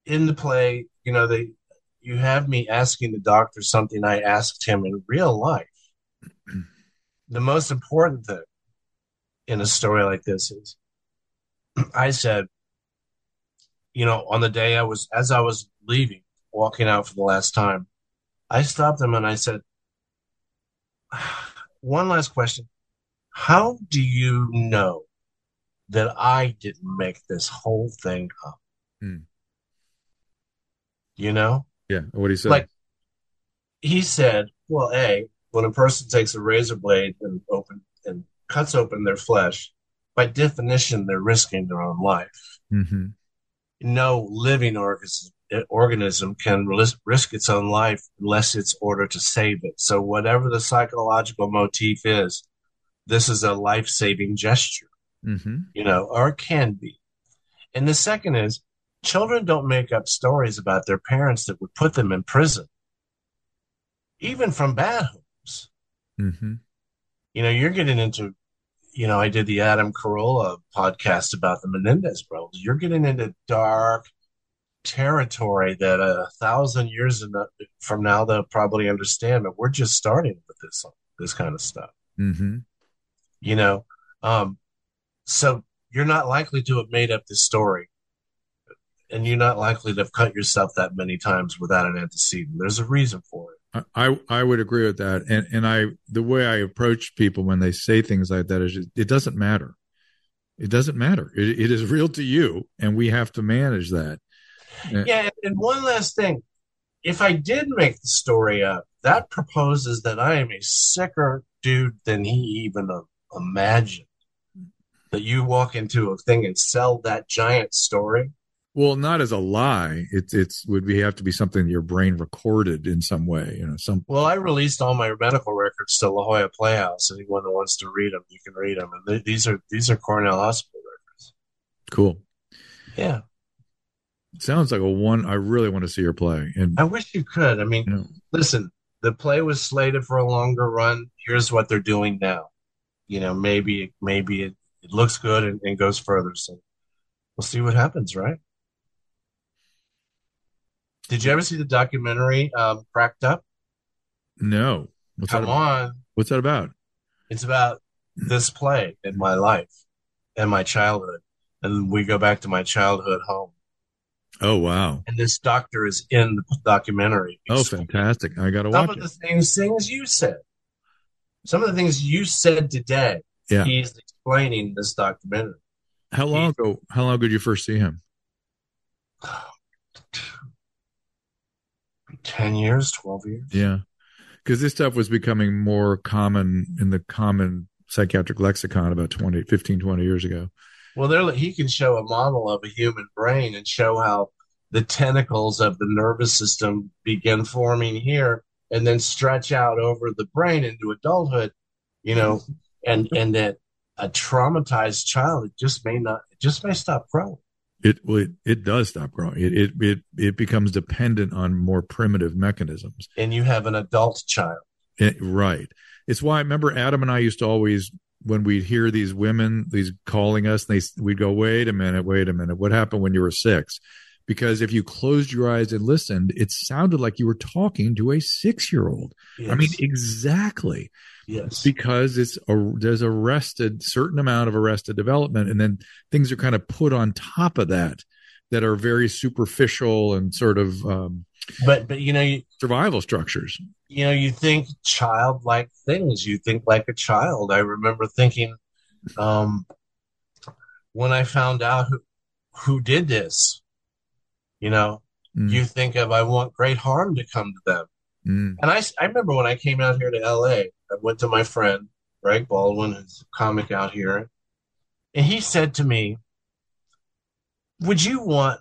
in the play, you know, they you have me asking the doctor something I asked him in real life. the most important thing in a story like this is I said, you know, on the day I was as I was leaving, walking out for the last time, I stopped him and I said, one last question. How do you know that I didn't make this whole thing up? Hmm. You know? Yeah. What do you say? Like- He said, well, A, when a person takes a razor blade and open and cuts open their flesh, by definition, they're risking their own life. hmm No living organism, organism can risk its own life unless it's ordered to save it. So whatever the psychological motif is, this is a life-saving gesture hmm you know, or can be. And the second is children don't make up stories about their parents that would put them in prison, even from bad homes. hmm You know, you're getting into, you know, I did the Adam Carolla podcast about the Menendez brothers. You're getting into dark territory that a thousand years in the, from now they'll probably understand, but we're just starting with this this kind of stuff. hmm you know um so you're not likely to have made up this story and you're not likely to have cut yourself that many times without an antecedent there's a reason for it I I would agree with that, and and I the way I approach people when they say things like that is just, it doesn't matter. It doesn't matter. It, it is real to you, and we have to manage that. yeah and one last thing if I did make the story up, that proposes that I am a sicker dude than he even uh, imagined. That you walk into a thing and sell that giant story. Well, not as a lie. It's it's would be have to be something your brain recorded in some way. You know, some. Well, I released all my medical records to La Jolla Playhouse. Anyone that wants to read them, you can read them. And th- these are these are Cornell Hospital records. Cool. Yeah, Sounds like a one. I really want to see her play. And I wish you could. I mean, you know, listen, the play was slated for a longer run. Here's what they're doing now. You know, maybe maybe it, it looks good and, and goes further. So we'll see what happens, right? Did you ever see the documentary um, Cracked Up? no. What's that? Come About? on. What's that about? It's about this play in my life and my childhood. And we go back to my childhood home. Oh wow. And this doctor is in the documentary. Oh, fantastic! I got to watch. Some of it. the things, things you said, some of the things you said today, Yeah. he's explaining this documentary. How long ago? How long ago did you first see him? 10 years, 12 years. Yeah, because this stuff was becoming more common in the common psychiatric lexicon about 20, 15, 20 years ago. Well, there he can show a model of a human brain and show how the tentacles of the nervous system begin forming here and then stretch out over the brain into adulthood, you know, and and that a traumatized child just may not just may stop growing. It it, it does stop growing. It, it it it becomes dependent on more primitive mechanisms. And you have an adult child. It- right. It's why I remember Adam and I used to always when we'd hear these women these calling us, they we'd go, "Wait a minute, wait a minute. What happened when you were six? Because if you closed your eyes and listened, it sounded like you were talking to a six-year-old. I mean, exactly. Yes. because it's a there's arrested certain amount of arrested development and then things are kind of put on top of that that are very superficial and sort of um, But but you know you, survival structures you know you think childlike things. You think like a child. I remember thinking um when I found out who who did this, you know, Mm, you think of I want great harm to come to them. mm, And I, I remember when I came out here to LA, I went to my friend, Greg Baldwin, who's a comic out here, and he said to me, Would you want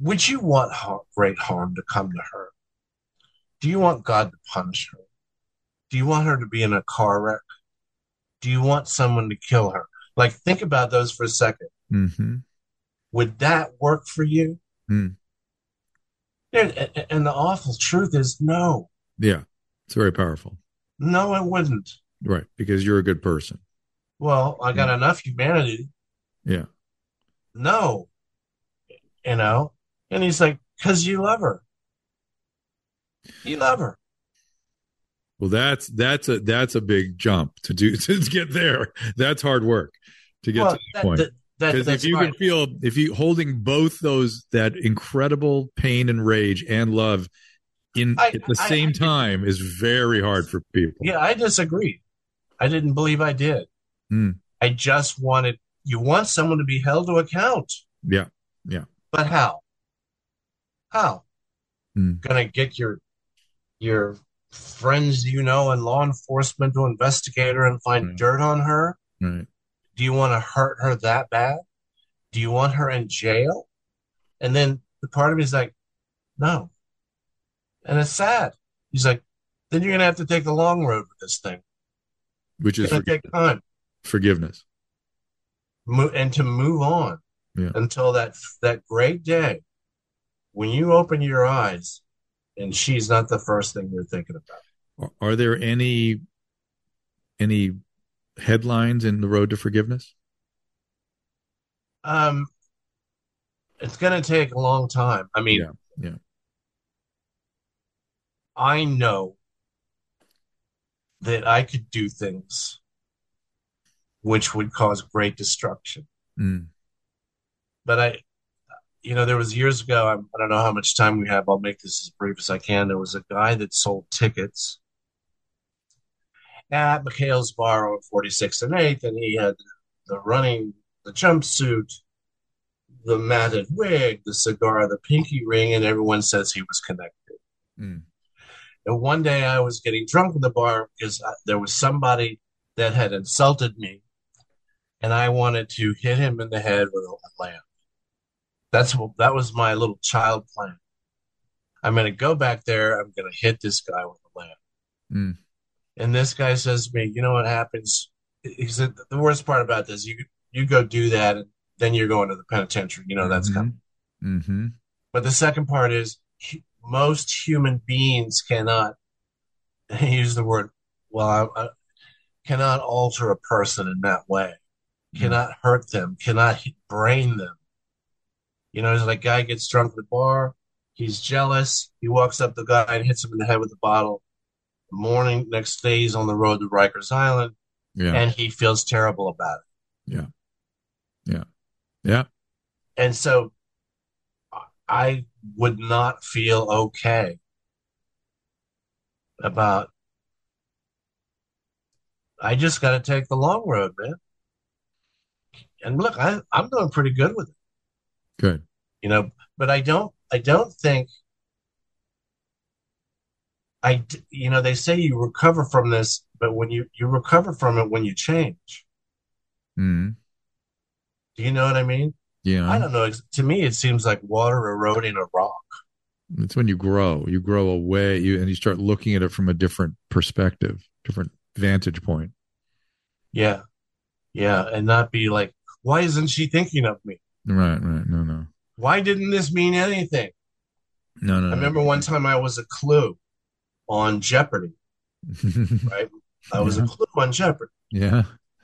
would you want great harm to come to her? Do you want God to punish her? Do you want her to be in a car wreck? Do you want someone to kill her? Like think about those for a second. mhm. Would that work for you? And, and- and the awful truth is no. yeah it's very powerful No, it wouldn't. right because you're a good person Well, I got enough humanity. yeah No. You know? And he's like, because you love her. You love her. well that's that's a that's a big jump to do to get there that's hard work to get well, to that that, point that, that, because if you can feel if you holding both those that incredible pain and rage and love in I- at the I- same I- time is very hard for people Yeah, I disagree. I didn't believe I did. Hmm. I just wanted, you want someone to be held to account. yeah yeah. But how? How? Hmm. Gonna get your your friends you know in law enforcement to investigate her and find Right. dirt on her? right Do you want to hurt her that bad? Do you want her in jail? And then the part of me is like, no. And it's sad. He's like, then you're gonna have to take the long road with this thing. which is gonna take time. forgiveness Mo- and to move on Yeah. until that that great day when you open your eyes and she's not the first thing you're thinking about. are, there any any headlines in the road to forgiveness Um, it's going to take a long time. I mean, Yeah, yeah. I know that I could do things which would cause great destruction. Mm, But I, you know, there was years ago. I, I don't know how much time we have. I'll make this as brief as I can. There was a guy that sold tickets at McHale's Bar on 46th and 8th, and he had the running, the jumpsuit, the matted wig, the cigar, the pinky ring, and everyone says he was connected. Mm. And one day I was getting drunk in the bar because there was somebody that had insulted me, and I wanted to hit him in the head with a lamp. That's what that was my little child plan. I'm going to go back there. I'm going to hit this guy with a lamp. Mm. And this guy says to me, "You know what happens?" He said, "The worst part about this, you you go do that, and then you're going to the penitentiary. You know that's Mhm. coming." Mm-hmm. But the second part is most human beings cannot use the word well I, I, cannot alter a person in that way. Mm-hmm. Cannot hurt them. Cannot brain them. You know it's like guy gets drunk at the bar. He's jealous. He walks up to the guy and hits him in the head with a bottle. Morning next day he's on the road to Rikers Island Yeah. and he feels terrible about it. Yeah. Yeah. Yeah. And so I would not feel okay about I just got to take the long road, man. And look, I, I'm doing pretty good with it, Good. you know, but I don't, I don't think I, you know, they say you recover from this, but when you, you recover from it when you change. Mm. Do you know what I mean? Yeah. I don't know. To me, it seems like water eroding a rock. It's when you grow. You grow away you and you start looking at it from a different perspective, different vantage point. Yeah. Yeah. And not be like, why isn't she thinking of me? Right, right. No, no. Why didn't this mean anything? No, no. I remember one time I was a clue on Jeopardy, right? I was a clue on Jeopardy. yeah.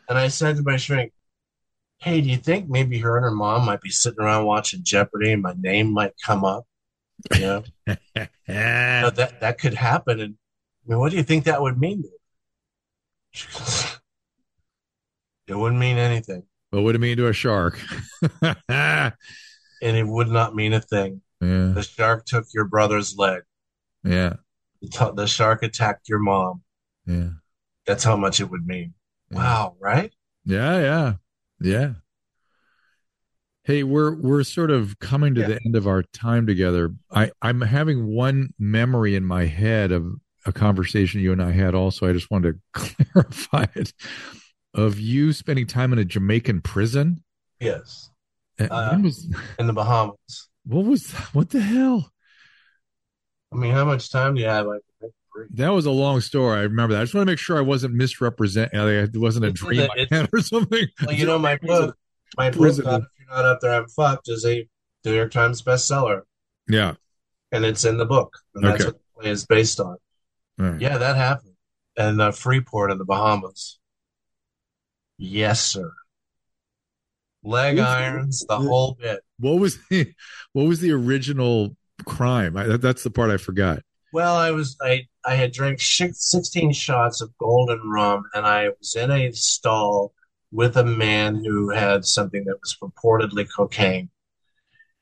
And I said to my shrink, Hey, do you think maybe her and her mom might be sitting around watching Jeopardy and my name might come up? You know, You know, that, that could happen. And I mean, what do you think that would mean? to her? She goes, It wouldn't mean anything. what would it mean to a shark? And it would not mean a thing. The shark took your brother's leg. Yeah. The, the shark attacked your mom. Yeah. That's how much it would mean. Yeah. Wow, right? Yeah, yeah. Yeah. Hey, we're we're sort of coming to Yeah. the end of our time together. I I'm having one memory in my head of a conversation you and I had also. I just wanted to clarify it of you spending time in a Jamaican prison. Yes. Uh, was In the Bahamas. what was what the hell? I mean, how much time do you have? Like, to make three? That was a long story. I remember that. I just want to make sure I wasn't misrepresenting. It wasn't a dream or something. well, you know, my book, my book, uh, If You're Not Up There, I'm Fucked, is a New York Times bestseller. Yeah. And it's in the book. And that's Okay. what the play is based on. Right. Yeah, that happened. And uh, Freeport in the Bahamas. Yes, sir. Leg irons, the whole bit. What was the what was the original crime? I, that, that's the part I forgot. Well, I was I I had drank six- 16 shots of golden rum, and I was in a stall with a man who had something that was purportedly cocaine,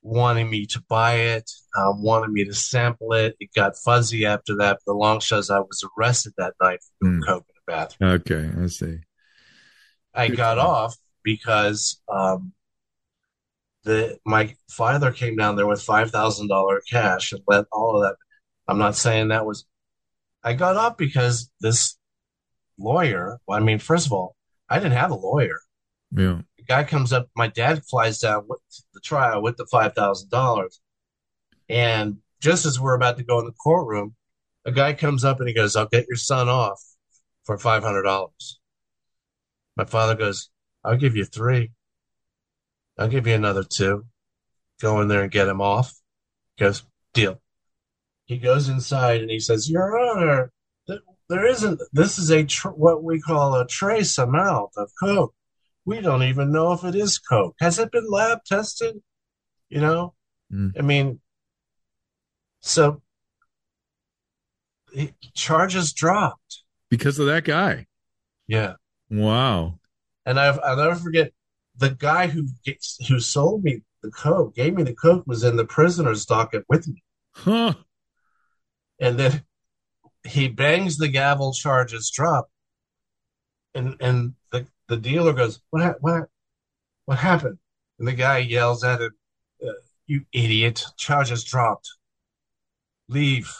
wanting me to buy it, um, wanted me to sample it. It got fuzzy after that. But the long shot is I was arrested that night for doing Hmm. coke in the bathroom. Okay, I see. I Good got you. off because um, the my father came down there with five thousand dollar cash and let all of that. I'm not saying that was. I got up because this lawyer. Well, I mean, first of all, I didn't have a lawyer. Yeah. The guy comes up. My dad flies down with the trial with the five thousand dollars, and just as we're about to go in the courtroom, a guy comes up and he goes, "I'll get your son off for five hundred dollars." My father goes, I'll give you three. I'll give you another two. Go in there and get him off. He goes, deal. He goes inside and he says, Your Honor, th- there isn't, this is a, tr- what we call a trace amount of Coke. We don't even know if it is Coke. Has it been lab tested? You know? Mm. I mean, so it, charges dropped. Because of that guy. Yeah. Wow. And I've, I'll never forget the guy who gets, who sold me the coke, gave me the coke, was in the prisoner's docket with me. Huh. And then he bangs the gavel, charges drop, and and the, the dealer goes, "What ha- what what happened?" And the guy yells at him, uh, You idiot. Charges dropped. Leave.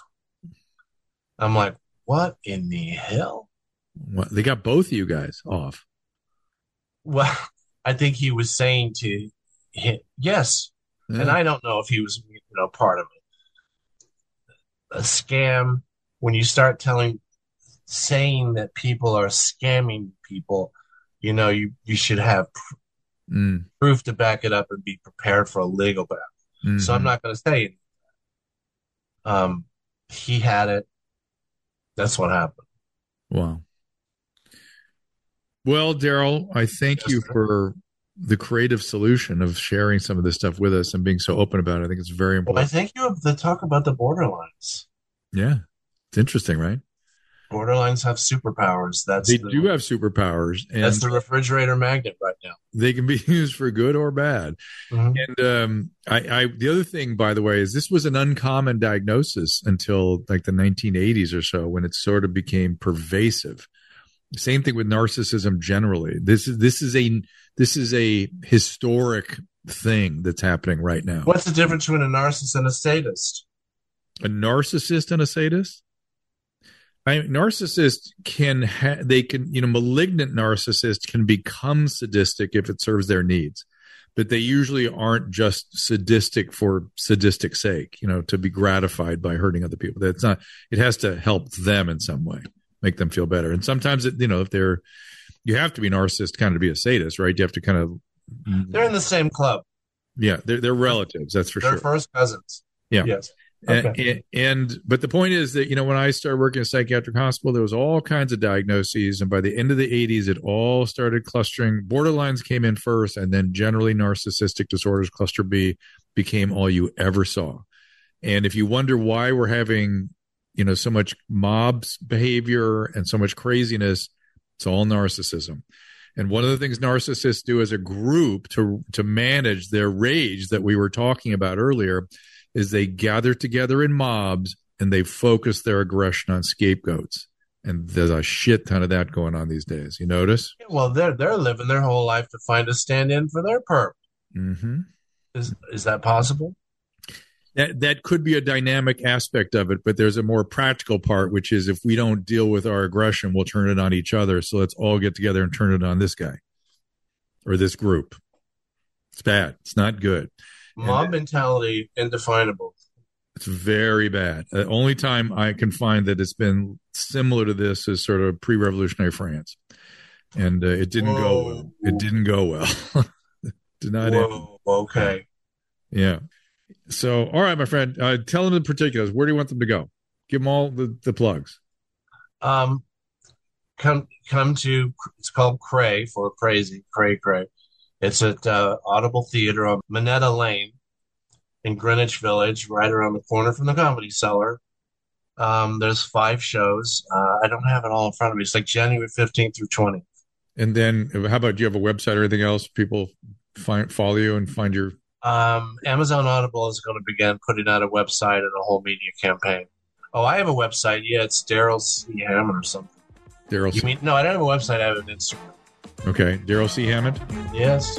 I'm like, What in the hell? What, they got both of you guys off. Well, I think he was saying to him, Yes. And I don't know if he was, you know, part of it. A scam. When you start telling, saying that people are scamming people, you know, you, you should have Mm, proof to back it up and be prepared for a legal battle. So I'm mhm. not going to say anything. Um, he had it. That's what happened. Wow. Well, Darrell, I thank Yes, you for the creative solution of sharing some of this stuff with us and being so open about it. I think it's very important. Well, I think you have the talk about the borderlines. Yeah. It's interesting, right? Borderlines have superpowers. That's They the, do have superpowers and that's the refrigerator magnet right now. they can be used for good or bad. Mhm. And um, I, I, the other thing, by the way, is this was an uncommon diagnosis until like the 1980s or so, when it sort of became pervasive. Same thing with narcissism generally. This is this is a this is a historic thing that's happening right now. What's the difference between a narcissist and a sadist? A narcissist and a sadist. I narcissist can ha- they can you know malignant narcissist can become sadistic if it serves their needs, but they usually aren't just sadistic for sadistic sake. You know, to be gratified by hurting other people. That's not. It has to help them in some way, make them feel better. And sometimes it, you know, if they're you have to be narcissist kind of to be a sadist, right? You have to kind of They're in the same club. yeah, they're they're relatives. That's for They're sure. first cousins. Yeah. Yes. And, Okay. and, and but the point is that you know when I started working in a psychiatric hospital, there was all kinds of diagnoses, and by the end of the '80s, it all started clustering. Borderlines came in first, and then generally narcissistic disorders, cluster B, became all you ever saw. And if you wonder why we're having you know so much mobs behavior and so much craziness, it's all narcissism. And one of the things narcissists do as a group to to manage their rage that we were talking about earlier is they gather together in mobs and they focus their aggression on scapegoats. And there's a shit ton of that going on these days. You notice? Well, they're they're living their whole life to find a stand-in for their perp. Mm-hmm. Is is that possible? That that could be a dynamic aspect of it, but there's a more practical part, which is if we don't deal with our aggression, we'll turn it on each other. So let's all get together and turn it on this guy or this group. It's bad. It's not good. Mob mentality indefinable. It's very bad. The only time I can find that it's been similar to this is sort of pre-revolutionary France, and uh, it didn't go. Well. It didn't go well. Did not end. Whoa. Okay. Yeah. So, all right, my friend, uh, tell them the particulars. Where do you want them to go? Give them all the, the plugs. Um, come come to it's called Cray for crazy Cray Cray. It's at uh, Audible Theater on Minetta Lane in Greenwich Village, right around the corner from the Comedy Cellar. Um, there's five shows. Uh, I don't have it all in front of me. It's like January 15th through 20th. And then, how about do you have a website or anything else? People find follow you and find your. Um, Amazon Audible is going to begin putting out a website and a whole media campaign. Oh, I have a website. Yeah, it's Darrell C. Hammond or something. Darrell. You mean no? I don't have a website. I have an Instagram. Okay, Darrell C. Hammond. Yes.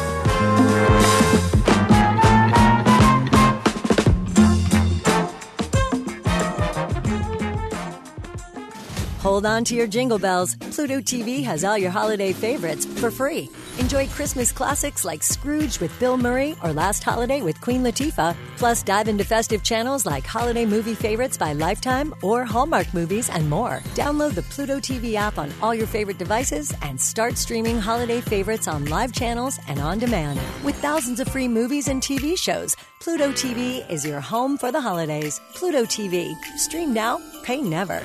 Hold on to your jingle bells. Pluto TV has all your holiday favorites for free. Enjoy Christmas classics like Scrooge with Bill Murray or Last Holiday with Queen Latifah. Plus, dive into festive channels like holiday movie favorites by Lifetime or Hallmark movies and more. Download the Pluto TV app on all your favorite devices and start streaming holiday favorites on live channels and on demand. With thousands of free movies and TV shows, Pluto TV is your home for the holidays. Pluto TV. Stream now, pay never.